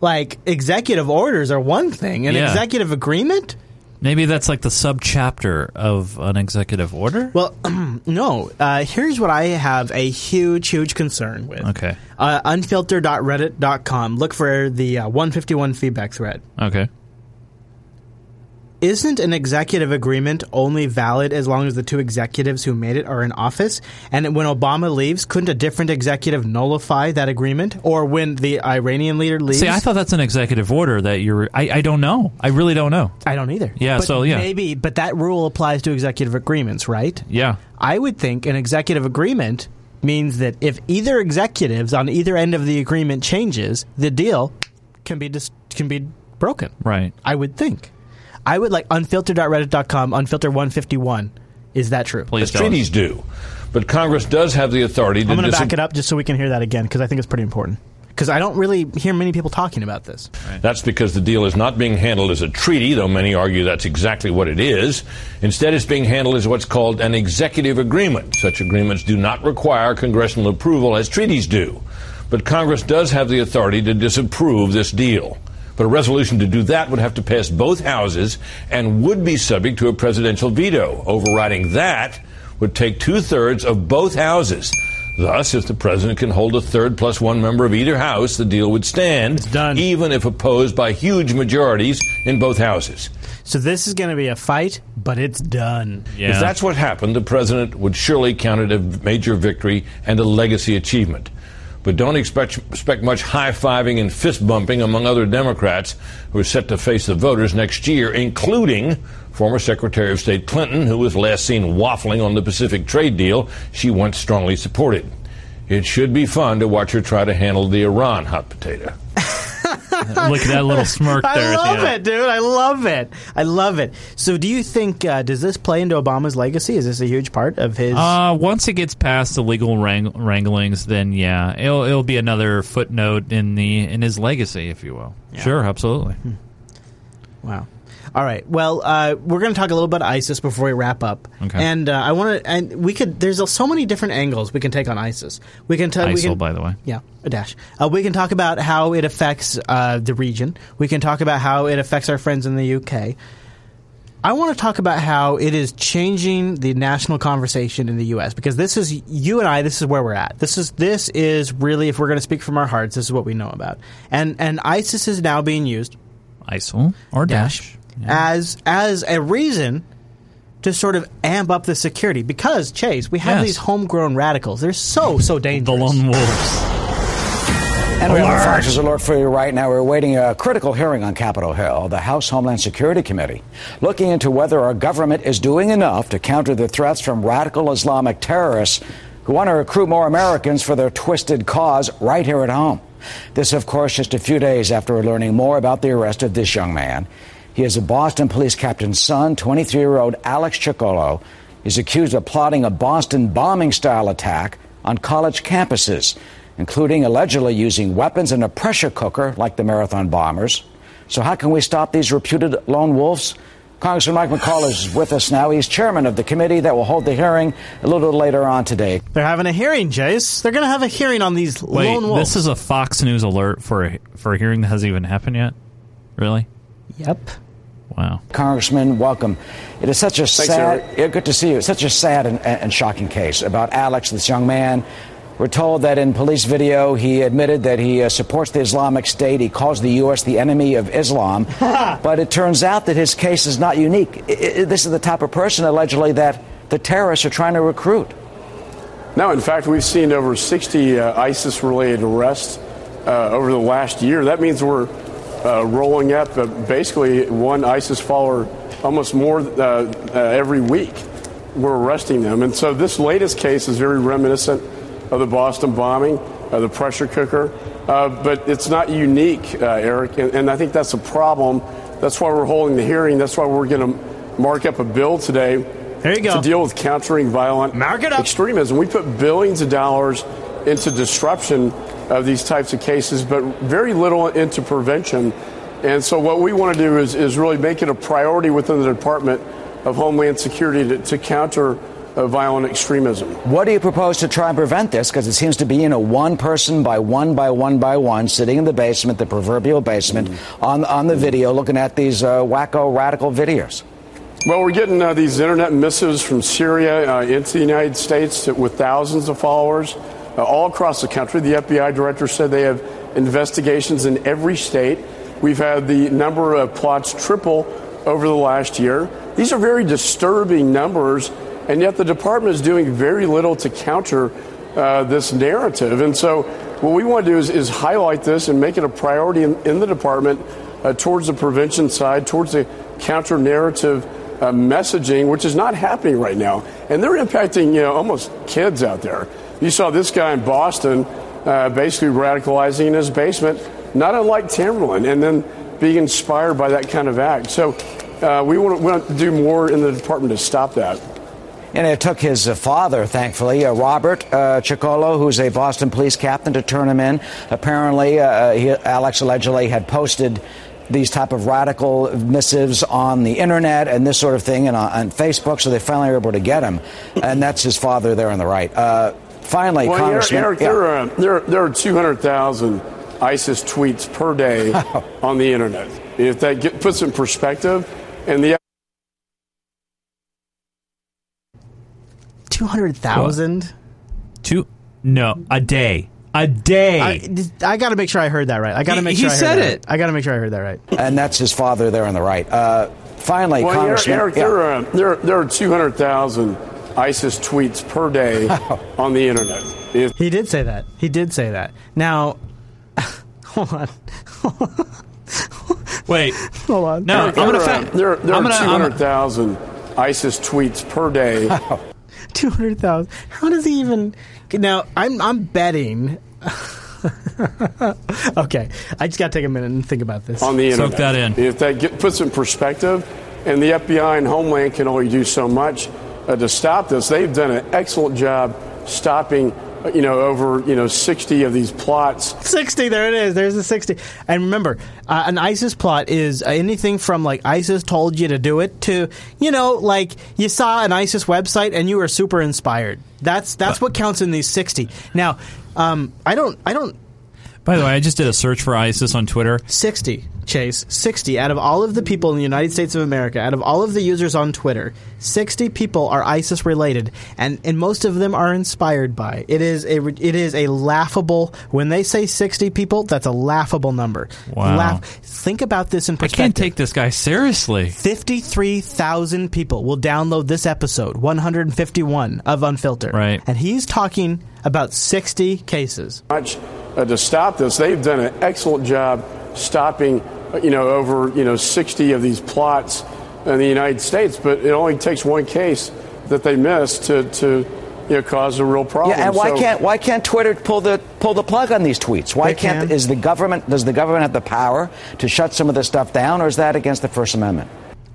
Like executive orders are one thing. An Yeah. executive agreement? Maybe that's like the sub chapter of an executive order. Well, no. Uh, here's what I have a huge, huge concern with. Okay. Uh, unfiltered.reddit.com. Look for the uh, 151 feedback thread. Okay. Isn't an executive agreement only valid as long as the two executives who made it are in office? And when Obama leaves, couldn't a different executive nullify that agreement? Or when the Iranian leader leaves? See, I thought that's an executive order that you're. I, I don't know. I really don't know. I don't either. Yeah, But so, yeah. maybe, but that rule applies to executive agreements, right? Yeah. I would think an executive agreement means that if either executives on either end of the agreement changes, the deal can be dis- can be broken. Right. I would think. I would like unfiltered.reddit.com, unfilter151. Is that true? As treaties do. But Congress does have the authority to I'm going to dis- back it up just so we can hear that again because I think it's pretty important. Because I don't really hear many people talking about this. That's because the deal is not being handled as a treaty, though many argue that's exactly what it is. Instead, it's being handled as what's called an executive agreement. Such agreements do not require congressional approval as treaties do. But Congress does have the authority to disapprove this deal. But a resolution to do that would have to pass both houses and would be subject to a presidential veto. Overriding that would take two thirds of both houses. Thus, if the president can hold a third plus one member of either house, the deal would stand, even if opposed by huge majorities in both houses. So this is going to be a fight, but it's done. If that's what happened, the president would surely count it a major victory and a legacy achievement. But don't expect, expect much high fiving and fist bumping among other Democrats who are set to face the voters next year, including former Secretary of State Clinton, who was last seen waffling on the Pacific trade deal she once strongly supported. It should be fun to watch her try to handle the Iran hot potato. Look at that little smirk there. I love it, dude. I love it. I love it. So, do you think uh, does this play into Obama's legacy? Is this a huge part of his? Uh, once it gets past the legal wrang- wranglings, then yeah, it'll it'll be another footnote in the in his legacy, if you will. Sure, absolutely. Wow. All right. Well, uh, we're going to talk a little bit about ISIS before we wrap up. Okay. And uh, I want to, and we could. There's so many different angles we can take on ISIS. We can tell. we ISIL, can, by the way. Yeah, a dash. Uh, we can talk about how it affects uh, the region. We can talk about how it affects our friends in the UK. I want to talk about how it is changing the national conversation in the U.S. because this is you and I. This is where we're at. This is this is really, if we're going to speak from our hearts, this is what we know about. And and ISIS is now being used ISIL or Daesh. as as a reason to sort of amp up the security because Chase, we have Yes. these homegrown radicals. They're so so dangerous. The lone wolves. And we have a Alert. Fox's alert for you right now. We're awaiting a critical hearing on Capitol Hill. The House Homeland Security Committee looking into whether our government is doing enough to counter the threats from radical Islamic terrorists who want to recruit more Americans for their twisted cause right here at home. This, of course, just a few days after we're learning more about the arrest of this young man. He is a Boston police captain's son, 23 year old Alex Ciccolo. is accused of plotting a Boston bombing style attack on college campuses, including allegedly using weapons and a pressure cooker like the marathon bombers. So, how can we stop these reputed lone wolves? Congressman Mike McCaul is with us now. He's chairman of the committee that will hold the hearing a little later on today. They're having a hearing, Jace. They're going to have a hearing on these Wait, lone wolves. this is a Fox News alert for a, for a hearing that hasn't even happened yet. Really? Yep. Wow. Congressman, welcome. It is such a sad, yeah, good to see you. It's such a sad and, and shocking case about Alex, this young man. We're told that in police video, he admitted that he uh, supports the Islamic State. He calls the U.S. the enemy of Islam. but it turns out that his case is not unique. I- I- this is the type of person, allegedly, that the terrorists are trying to recruit. No, in fact, we've seen over 60 uh, ISIS related arrests uh, over the last year. That means we're uh, rolling up uh, basically one ISIS follower almost more uh, uh, every week. We're arresting them. And so this latest case is very reminiscent of the Boston bombing, uh, the pressure cooker. Uh, but it's not unique, uh, Eric. And, and I think that's a problem. That's why we're holding the hearing. That's why we're going to mark up a bill today there you go. to deal with countering violent extremism. We put billions of dollars into disruption of these types of cases, but very little into prevention. And so, what we want to do is, is really make it a priority within the Department of Homeland Security to, to counter uh, violent extremism. What do you propose to try and prevent this? Because it seems to be, you know, one person by one by one by one sitting in the basement, the proverbial basement, on, on the video looking at these uh, wacko radical videos. Well, we're getting uh, these internet missives from Syria uh, into the United States to, with thousands of followers uh, all across the country. The FBI director said they have investigations in every state. We've had the number of plots triple over the last year. These are very disturbing numbers, and yet the department is doing very little to counter uh, this narrative. And so, what we want to do is, is highlight this and make it a priority in, in the department uh, towards the prevention side, towards the counter narrative uh, messaging, which is not happening right now. And they're impacting, you know, almost kids out there. You saw this guy in Boston uh, basically radicalizing in his basement, not unlike Tamerlan, and then being inspired by that kind of act. So uh, we, want to, do more in the department to stop that. And it took his uh, father, thankfully, uh, Robert uh, Ciccolo, who's a Boston police captain, to turn him in. Apparently, uh, he, Alex allegedly had posted these type of radical missives on the internet and this sort of thing and on, on Facebook, so they finally were able to get him. And that's his father there on the right. Finally, well, Congressman. Eric, yeah. there, are, there, are, there are 200,000 ISIS tweets per day on the internet. If that get, puts in perspective, and the Two hundred thousand. Two? No, a day. A day. I, I got to make sure I heard that right. I got to make he sure I said that it. right. I got to make sure I heard that right. And that's his father there on the right. Uh, finally, well, Congressman. Eric, yeah. there, are, there, are- there are 200,000 ISIS tweets per day oh. on the internet. If- He did say that. He did say that. Now, hold on. Wait. Hold on. No, I'm there gonna. are, Fa- there, there are 200,000 ISIS tweets per day. Oh. Two hundred thousand. How does he even? Now, I'm I'm betting. okay, I just got to take a minute and think about this. on the internet. Soak that in. If that get, puts in perspective, and the FBI and Homeland can only do so much uh, to stop this, they've done an excellent job stopping, uh, you know, over you know 60 of these plots. 60 there it is there's a 60 and remember uh, an isis plot is anything from like isis told you to do it to you know like you saw an isis website and you were super inspired. That's that's what counts in these 60 now um, i don't i don't By the way, I just did a search for ISIS on Twitter. 60 chase 60 out of all of the people in the united states of america out of all of the users on twitter 60 people are isis related and and most of them are inspired by it is a it is a laughable when they say 60 people that's a laughable number Wow. Laugh, think about this in I can't take this guy seriously. 53,000 people will download this episode 151 of unfiltered Right. and he's talking about 60 cases much uh, to stop this. They've done an excellent job stopping, you know, over you know 60 of these plots in the United States. But it only takes one case that they miss to to you know cause a real problem. Yeah, and why So- can't why can't Twitter pull the pull the plug on these tweets? Why can't can. is the government does the government have the power to shut some of this stuff down, or is that against the First Amendment?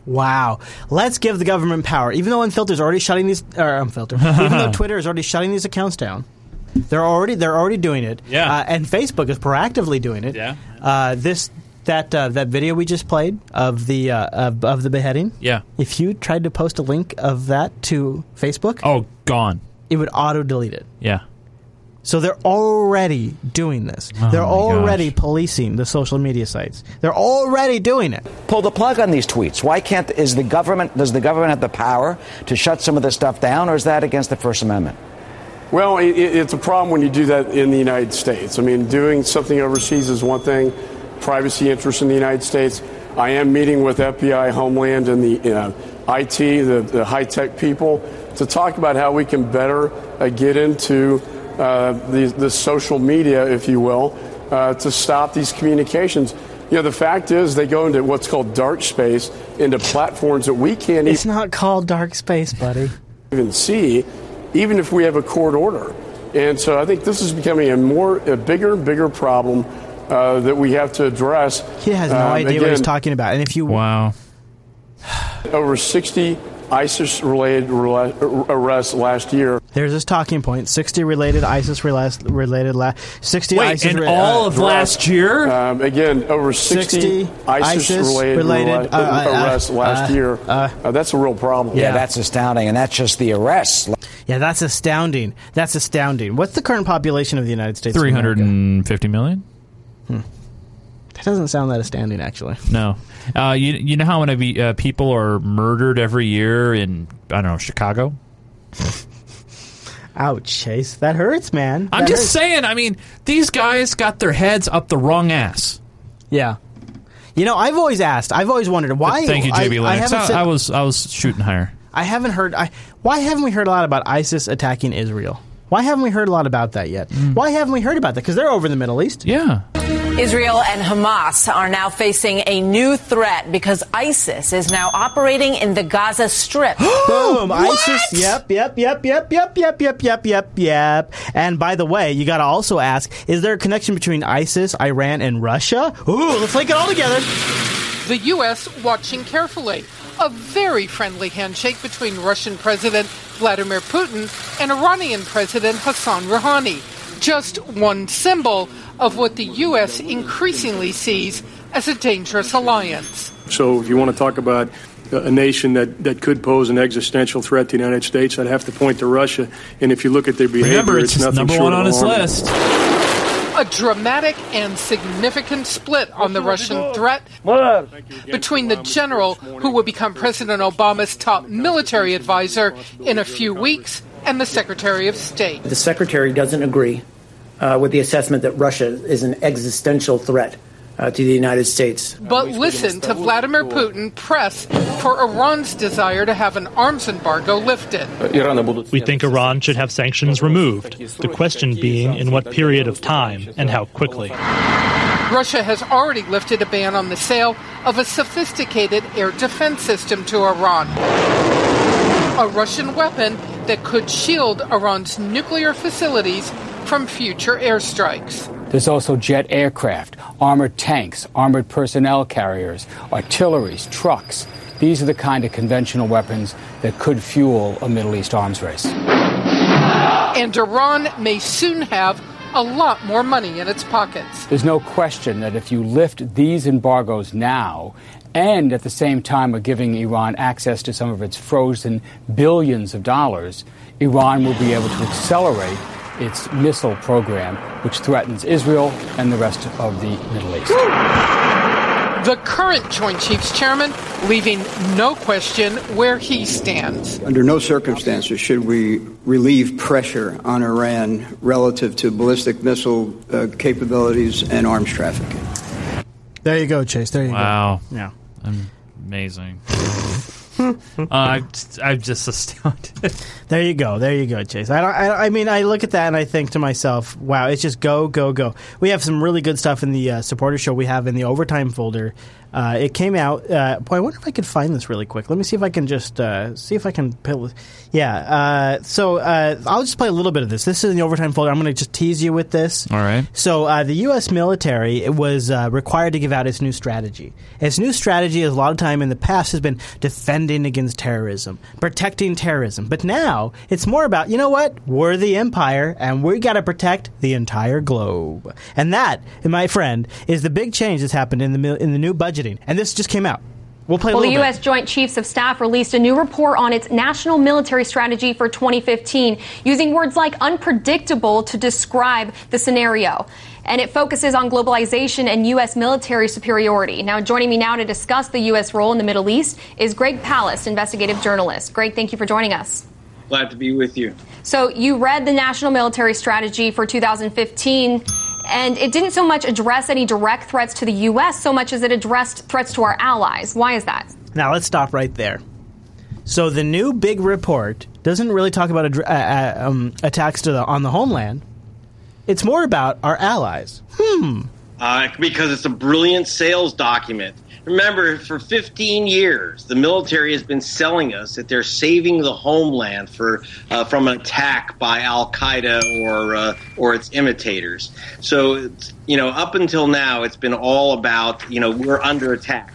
Wow. Let's give the government power. Even though Unfiltered is already shutting these, or Unfiltered, even though Twitter is already shutting these accounts down, they're already they're already doing it. Yeah. Uh, and Facebook is proactively doing it. Yeah. Uh, this that uh, that video we just played of the uh, of, of the beheading. Yeah. If you tried to post a link of that to Facebook, Oh, gone. it would auto delete it. Yeah. So they're already doing this. Oh they're my already policing the social media sites. They're already doing it. Pull the plug on these tweets. Why can't is the government does the government have the power to shut some of this stuff down, or is that against the First Amendment? Well, it, it- it's a problem when you do that in the United States. I mean, doing something overseas is one thing, privacy interests in the United States. I am meeting with FBI, Homeland, and the uh, IT, the, the high tech people, to talk about how we can better uh, get into uh, the, the social media, if you will, uh, to stop these communications. You know, the fact is, they go into what's called dark space, into platforms that we can't It's not called dark space, buddy. even see, even if we have a court order. And so I think this is becoming a more, a bigger and bigger problem uh, that we have to address. He has no Um, idea what he's talking about. And if you Wow. Over 60 ISIS-related arrests last year. There's this talking point: sixty related ISIS related related la- sixty Wait, ISIS in re- all uh, of last year? Um, again, over 60, 60 ISIS-related ISIS-related, uh, uh, arrests last uh, year. Uh, that's a real problem. Yeah, that's astounding, and that's just the arrests. Yeah, that's astounding. That's astounding. What's the current population of the United States? of Three America? hundred and fifty million. That doesn't sound that astounding, actually. No. Uh, you you know how many uh, people are murdered every year in I don't know Chicago? Ouch, Chase. That hurts, man. I'm That just hurts. saying. I mean, these guys got their heads up the wrong ass. Yeah. You know, I've always asked. I've always wondered why. Thank you, I- JB I, haven't I, said- I was I was shooting higher. I haven't heard. I, why haven't we heard a lot about ISIS attacking Israel? Why haven't we heard a lot about that yet? Mm. Why haven't we heard about that? Because they're over in the Middle East. Yeah. Israel and Hamas are now facing a new threat because ISIS is now operating in the Gaza Strip. Boom! ISIS. Yep, yep, yep, yep, yep, yep, yep, yep, yep, yep. And by the way, you got to also ask: Is there a connection between ISIS, Iran, and Russia? Ooh, let's link it all together. The U.S. watching carefully. A very friendly handshake between Russian President Vladimir Putin and Iranian President Hassan Rouhani. Just one symbol of what the U.S. increasingly sees as a dangerous alliance. So, if you want to talk about uh, a nation that, that could pose an existential threat to the United States, I'd have to point to Russia. And if you look at their behavior, Remember, it's, it's nothing number short one of on his alarming. list. A dramatic and significant split on the Russian threat between the general who will become President Obama's top military advisor in a few weeks and the Secretary of State. The Secretary doesn't agree uh, with the assessment that Russia is an existential threat uh, to the United States. But listen to Vladimir Putin press for Iran's desire to have an arms embargo lifted. We think Iran should have sanctions removed. The question being in what period of time and how quickly. Russia has already lifted a ban on the sale of a sophisticated air defense system to Iran. A Russian weapon that could shield Iran's nuclear facilities from future airstrikes. There's also jet aircraft, armored tanks, armored personnel carriers, artilleries, trucks. These are the kind of conventional weapons that could fuel a Middle East arms race. And Iran may soon have a lot more money in its pockets. There's no question that if you lift these embargoes now and at the same time are giving Iran access to some of its frozen billions of dollars, Iran will be able to accelerate its missile program, which threatens Israel and the rest of the Middle East. The current Joint Chiefs Chairman leaving no question where he stands. Under no circumstances should we relieve pressure on Iran relative to ballistic missile uh, capabilities and arms trafficking. There you go, Chase. There you Wow. go. Yeah. Amazing. uh, I'm, just astounded. There you go. There you go, Chase. I, don't, I, I mean, I look at that and I think to myself, wow, it's just go, go, go. We have some really good stuff in the uh, supporter show we have in the overtime folder. Uh, it came out. Uh, boy, I wonder if I could find this really quick. Let me see if I can just uh, see if I can. Pill- yeah. Uh, so uh, I'll just play a little bit of this. This is in the overtime folder. I'm going to just tease you with this. All right. So uh, the U.S. military was uh, required to give out its new strategy. Its new strategy, as a lot of time in the past, has been defending against terrorism, protecting terrorism. But now it's more about you know what? We're the empire, and we got to protect the entire globe. And that, my friend, is the big change that's happened in the mil- in the new budgeting. And this just came out. We'll play a Well, the little bit. U.S. Joint Chiefs of Staff released a new report on its national military strategy for 2015, using words like unpredictable to describe the scenario. And it focuses on globalization and U.S. military superiority. Now, joining me now to discuss the U.S. role in the Middle East is Greg Palast, investigative journalist. Greg, thank you for joining us. Glad to be with you. So, you read the national military strategy for 2015. And it didn't so much address any direct threats to the U.S. so much as it addressed threats to our allies. Why is that? Now let's stop right there. So the new big report doesn't really talk about adr- uh, uh, um, attacks to the, on the homeland. It's more about our allies. Hmm. Uh, because it's a brilliant sales document. Remember, for 15 years, the military has been selling us that they're saving the homeland for uh, from an attack by Al Qaeda or uh, or its imitators. So, you know, up until now, it's been all about you know we're under attack.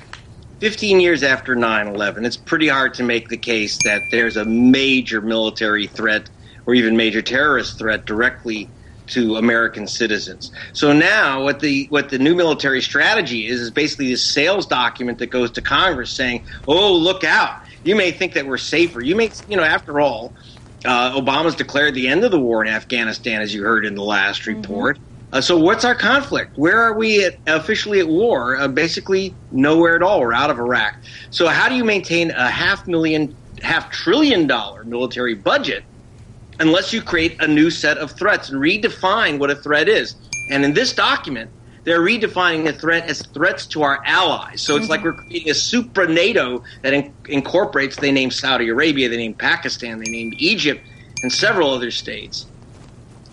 15 years after 9/11, it's pretty hard to make the case that there's a major military threat or even major terrorist threat directly to American citizens. So now what the what the new military strategy is is basically this sales document that goes to Congress saying, "Oh, look out. You may think that we're safer. You may, you know, after all, uh, Obama's declared the end of the war in Afghanistan as you heard in the last report. Uh, so what's our conflict? Where are we at, officially at war? Uh, basically nowhere at all. We're out of Iraq. So how do you maintain a half million half trillion dollar military budget unless you create a new set of threats and redefine what a threat is. And in this document, they're redefining a threat as threats to our allies. So it's like we're creating a supra NATO that in- incorporates, they name Saudi Arabia, they name Pakistan, they named Egypt, and several other states.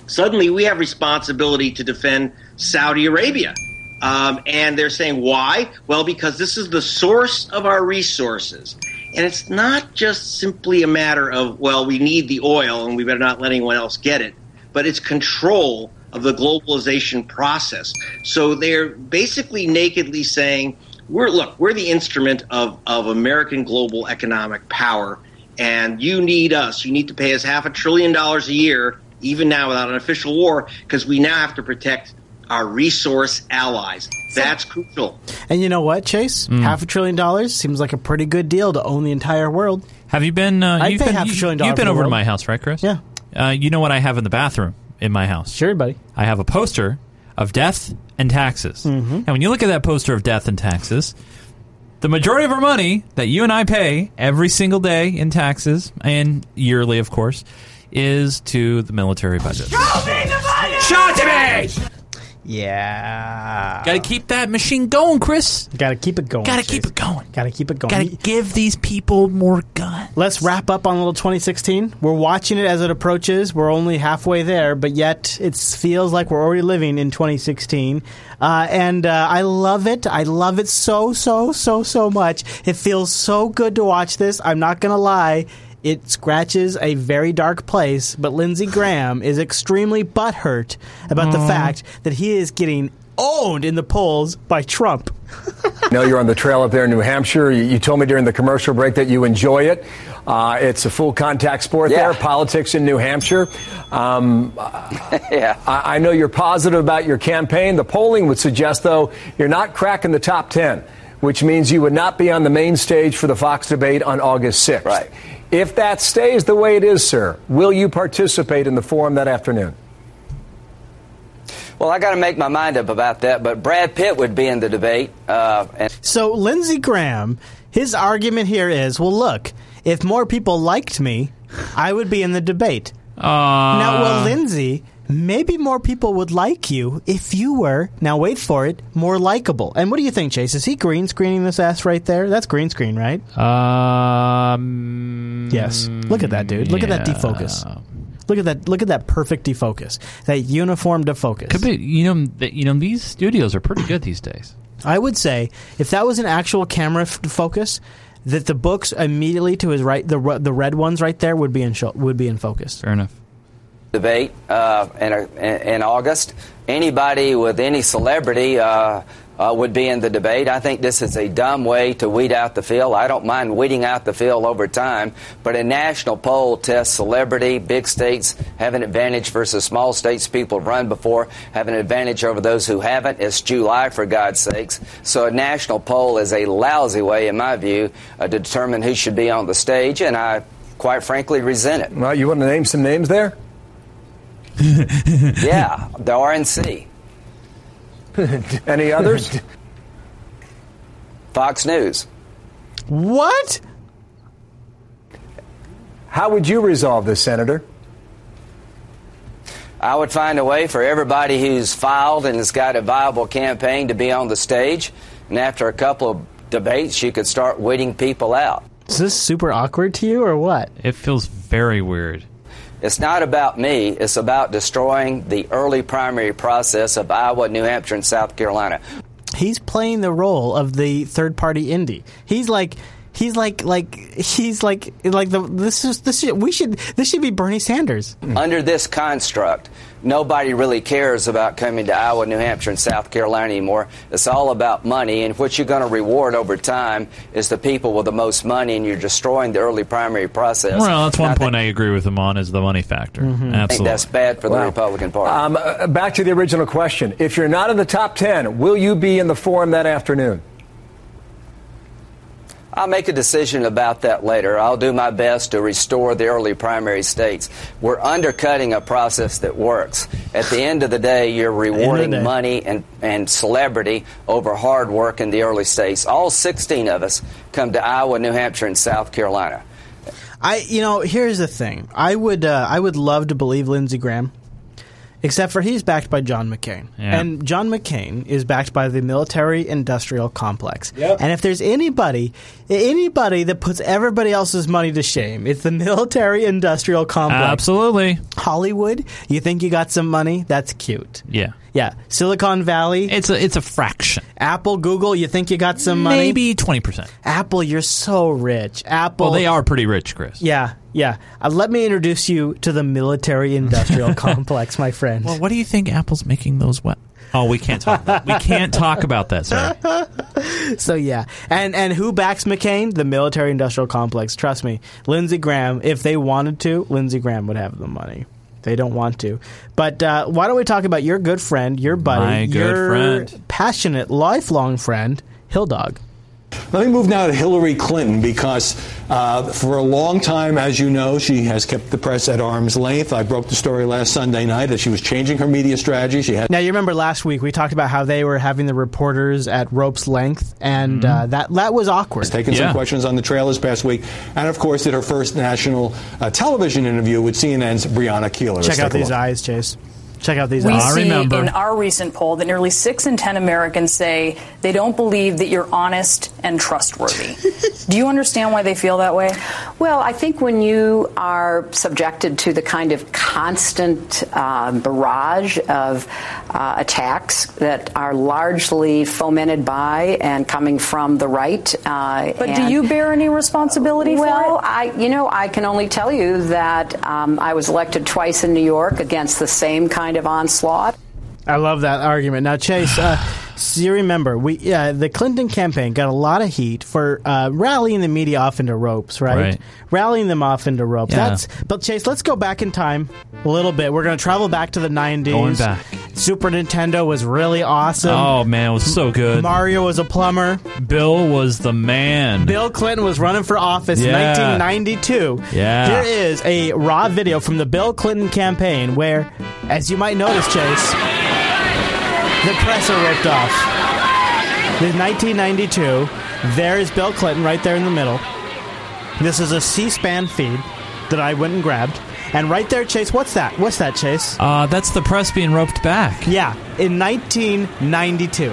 Suddenly we have responsibility to defend Saudi Arabia. Um, and they're saying, why? Well, because this is the source of our resources. And it's not just simply a matter of, well, we need the oil and we better not let anyone else get it, but it's control of the globalization process. So they're basically nakedly saying, we're, look, we're the instrument of, of American global economic power, and you need us. You need to pay us half a trillion dollars a year, even now without an official war, because we now have to protect our resource allies. That's crucial. And you know what, Chase? Hmm. Half a trillion dollars seems like a pretty good deal to own the entire world. Have you been? Uh, I'd you've pay been, half a trillion dollars You've been over to my house, right, Chris? Yeah. Uh, you know what I have in the bathroom in my house? Sure, buddy. I have a poster of death and taxes. Mm-hmm. And when you look at that poster of death and taxes, the majority of our money that you and I pay every single day in taxes and yearly, of course, is to the military budget. Show me the money! Show it to me! Yeah. Got to keep that machine going, Chris. Got to keep it going. Got to keep it going. Got to keep it going. Got to give these people more guns. Let's wrap up on little 2016. We're watching it as it approaches. We're only halfway there, but yet it feels like we're already living in 2016. Uh, and uh, I love it. I love it so, so, so, so much. It feels so good to watch this. I'm not going to lie. It scratches a very dark place, but Lindsey Graham is extremely butthurt about the fact that he is getting owned in the polls by Trump. I know you're on the trail up there in New Hampshire. You, you told me during the commercial break that you enjoy it. Uh, it's a full contact sport there, politics in New Hampshire. Um, yeah. I, I know you're positive about your campaign. The polling would suggest, though, you're not cracking the top 10, which means you would not be on the main stage for the Fox debate on August 6th. Right. If that stays the way it is, sir, will you participate in the forum that afternoon? Well, I got to make my mind up about that, but Brad Pitt would be in the debate. Uh, and So Lindsey Graham, his argument here is, well, look, if more people liked me, I would be in the debate. now, well, Lindsey, maybe more people would like you if you were, now wait for it, more likable. And what do you think, Chase? Is he green screening this ass right there? That's green screen, right? Um, yes. Look at that, dude. Look at that defocus. Look at that! Look at that perfect defocus. That uniform defocus. Could be, you know, you know, these studios are pretty good these days. I would say if that was an actual camera f- focus, that the books immediately to his right, the the red ones right there would be in would be in focus. Fair enough. Debate uh, in, a, in August. Anybody with any celebrity uh, uh, would be in the debate. I think this is a dumb way to weed out the field. I don't mind weeding out the field over time, but a national poll tests celebrity. Big states have an advantage versus small states people have run before have an advantage over those who haven't. It's July, for God's sakes. So a national poll is a lousy way, in my view, uh, to determine who should be on the stage, and I, quite frankly, resent it. Well, you want to name some names there? Yeah, the RNC. Any others? Fox News. What? How would you resolve this, Senator? I would find a way for everybody who's filed and has got a viable campaign to be on the stage. And after a couple of debates, you could start weeding people out. Is this super awkward to you or what? It feels very weird. It's not about me. It's about destroying the early primary process of Iowa, New Hampshire, and South Carolina. He's playing the role of the third party indie. He's like. He's like, like he's like, like the this is this should, we should this should be Bernie Sanders. Under this construct, nobody really cares about coming to Iowa, New Hampshire, and South Carolina anymore. It's all about money, and what you're going to reward over time is the people with the most money, and you're destroying the early primary process. Well, that's And I one think- point I agree with him on is the money factor. I think Absolutely. that's bad for the Republican Party. Um, uh, back to the original question. If you're not in the top 10, will you be in the forum that afternoon? I'll make a decision about that later. I'll do my best to restore the early primary states. We're undercutting a process that works. At the end of the day, you're rewarding day. money and, and celebrity over hard work in the early states. All 16 of us come to Iowa, New Hampshire, and South Carolina. I, you know, here's the thing. I would, uh, I would love to believe Lindsey Graham, except for he's backed by John McCain, Yeah. and John McCain is backed by the military-industrial complex. And if there's anybody, anybody that puts everybody else's money to shame, it's the military-industrial complex. Absolutely. Hollywood, you think you got some money? That's cute. Yeah. Yeah, Silicon Valley. It's a it's a fraction. Apple, Google, you think you got some money? Maybe twenty percent. Apple, you're so rich. Apple. Well, they are pretty rich, Chris. Yeah, yeah. Uh, let me introduce you to the military-industrial complex, my friend. Well, what do you think Apple's making those what? Oh, we can't talk. About we can't talk about that, sir. so yeah, and and who backs McCain? The military-industrial complex. Trust me, Lindsey Graham. If they wanted to, Lindsey Graham would have the money. They don't want to. But uh, why don't we talk about your good friend, your buddy, My good your friend. passionate, lifelong friend, Hill Dog. Let me move now to Hillary Clinton because uh, for a long time, as you know, she has kept the press at arm's length. I broke the story last Sunday night that she was changing her media strategy. She had Now you remember last week we talked about how they were having the reporters at rope's length, and Mm-hmm. uh, that that was awkward. has taken some questions on the trail this past week, and of course, did her first national uh, television interview with CNN's Brianna Keilar. Let's Check out these eyes, Chase. Check out these. We odds. see in our recent poll that nearly six in ten Americans say they don't believe that you're honest and trustworthy. Do you understand why they feel that way? Well, I think when you are subjected to the kind of constant uh, barrage of uh, attacks that are largely fomented by and coming from the right. Uh, But do you bear any responsibility for well. I, you know, I can only tell you that um, I was elected twice in New York against the same kind of onslaught. I love that argument. Now, Chase, uh, so you remember we uh, the Clinton campaign got a lot of heat for uh, rallying the media off into ropes, right? Right. Rallying them off into ropes. Yeah. That's but Chase, let's go back in time a little bit. We're going to travel back to the '90s. Going back. Super Nintendo was really awesome. Oh man, it was so good. Mario was a plumber. Bill was the man. Bill Clinton was running for office in Yeah. 1992. Yeah. Here is a raw video from the Bill Clinton campaign where, as you might notice, Chase, the press are ripped off. Is 1992. There is Bill Clinton right there in the middle. This is a C-SPAN feed that I went and grabbed. And right there, Chase, what's that? What's that, Chase? Uh, that's the press being roped back. Yeah, in 1992.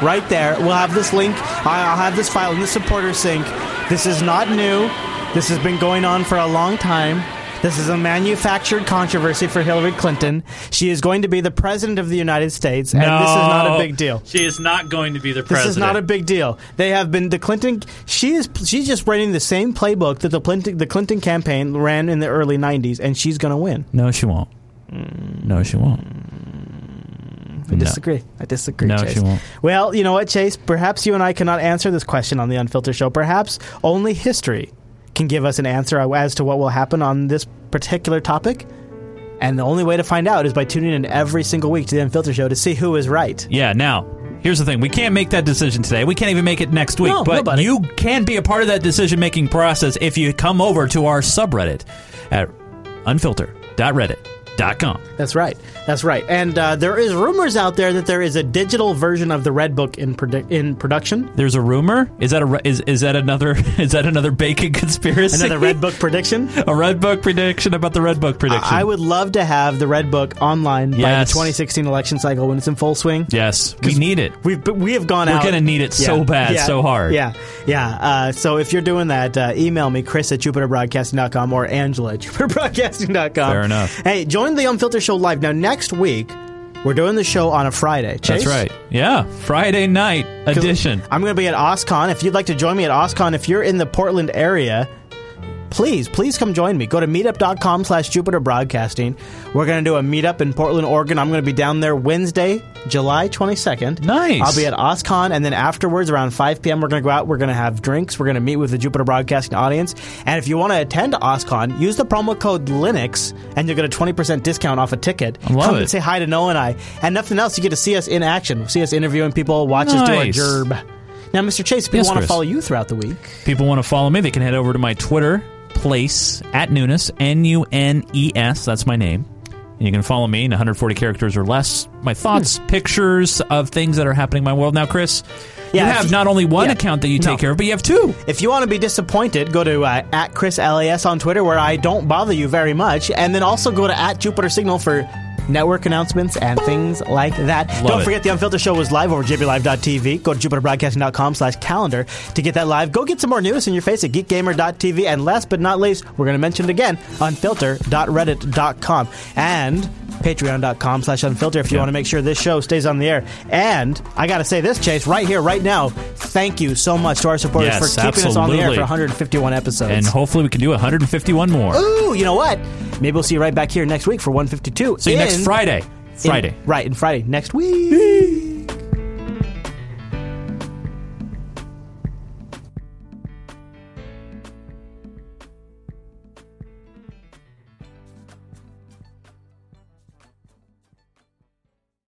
Right there, we'll have this link. I'll have this file in the supporter sync. This is not new. This has been going on for a long time. This is a manufactured controversy for Hillary Clinton. She is going to be the president of the United States, and this is not a big deal. She is not going to be the president. This is not a big deal. They have been the Clinton. She is. She's just running the same playbook that the Clinton the Clinton campaign ran in the early '90s, and she's going to win. No, she won't. No, she won't. Mm. I disagree. I disagree. No, Chase. she won't. Well, you know what, Chase? Perhaps you and I cannot answer this question on the Unfiltered Show. Perhaps only history can give us an answer as to what will happen on this particular topic. And the only way to find out is by tuning in every single week to the Unfiltered Show to see who is right. Yeah, now, here's the thing. We can't make that decision today. We can't even make it next week. No, but nobody. you can be a part of that decision making process if you come over to our subreddit at unfilter.reddit.com. That's right. That's right. And uh, there is rumors out there that there is a digital version of the Red Book in produ- in production. There's a rumor. Is that a re- is is that another is that another bacon conspiracy? Another Red Book prediction. a Red Book prediction about the Red Book prediction. I would love to have the Red Book online by the 2016 election cycle when it's in full swing. yes, we need it. We've we have gone out. We're out. gonna need it so bad, so hard. Yeah, yeah. Uh, so if you're doing that, uh, email me Chris at JupiterBroadcasting.com or Angela at JupiterBroadcasting.com. Fair enough. Hey, join the Unfiltered Show live now. Next week, we're doing the show on a Friday. Chase? That's right. Yeah, Friday night edition. I'm going to be at OSCON. If you'd like to join me at OSCON, if you're in the Portland area, please, please come join me. Go to meetup.com slash Jupiter Broadcasting. We're going to do a meetup in Portland, Oregon. I'm going to be down there Wednesday, July 22nd. Nice. I'll be at OSCON, and then afterwards, around 5 p.m., we're going to go out. We're going to have drinks. We're going to meet with the Jupiter Broadcasting audience. And if you want to attend OSCON, use the promo code Linux, and you'll get a 20% discount off a ticket. I love come it. and say hi to Noah and I. And nothing else, you get to see us in action. See us interviewing people, watch us do our Nice. gerb. Now, Mr. Chase, people Yes, want to follow you throughout the week, people want to follow me, they can head over to my Twitter place at Nunes, N U N E S. That's my name. And you can follow me in 140 characters or less. My thoughts, pictures of things that are happening in my world. Now, Chris, Yeah, you have not only one yeah. account that you No. take care of, but you have two. if you want to be disappointed, go to uh, at Chris LAS on Twitter, where I don't bother you very much, and then also go to at Jupiter Signal for network announcements and things like that. Love don't it. forget the Unfiltered Show was live over jblive.tv. Go to jupiterbroadcasting.com slash calendar to get that live. Go get some more news in your face at geekgamer.tv. And last but not least, we're going to mention it again, unfilter.reddit.com. And patreon.com slash unfilter if you want to make sure this show stays on the air. And I got to say this, Chase, right here, right now, thank you so much to our supporters Yes, for keeping us on the air for 151 episodes. And hopefully we can do 151 more. Ooh, you know what? Maybe we'll see you right back here next week for 152. See you next in- Friday. in- Friday. right, and Friday next week.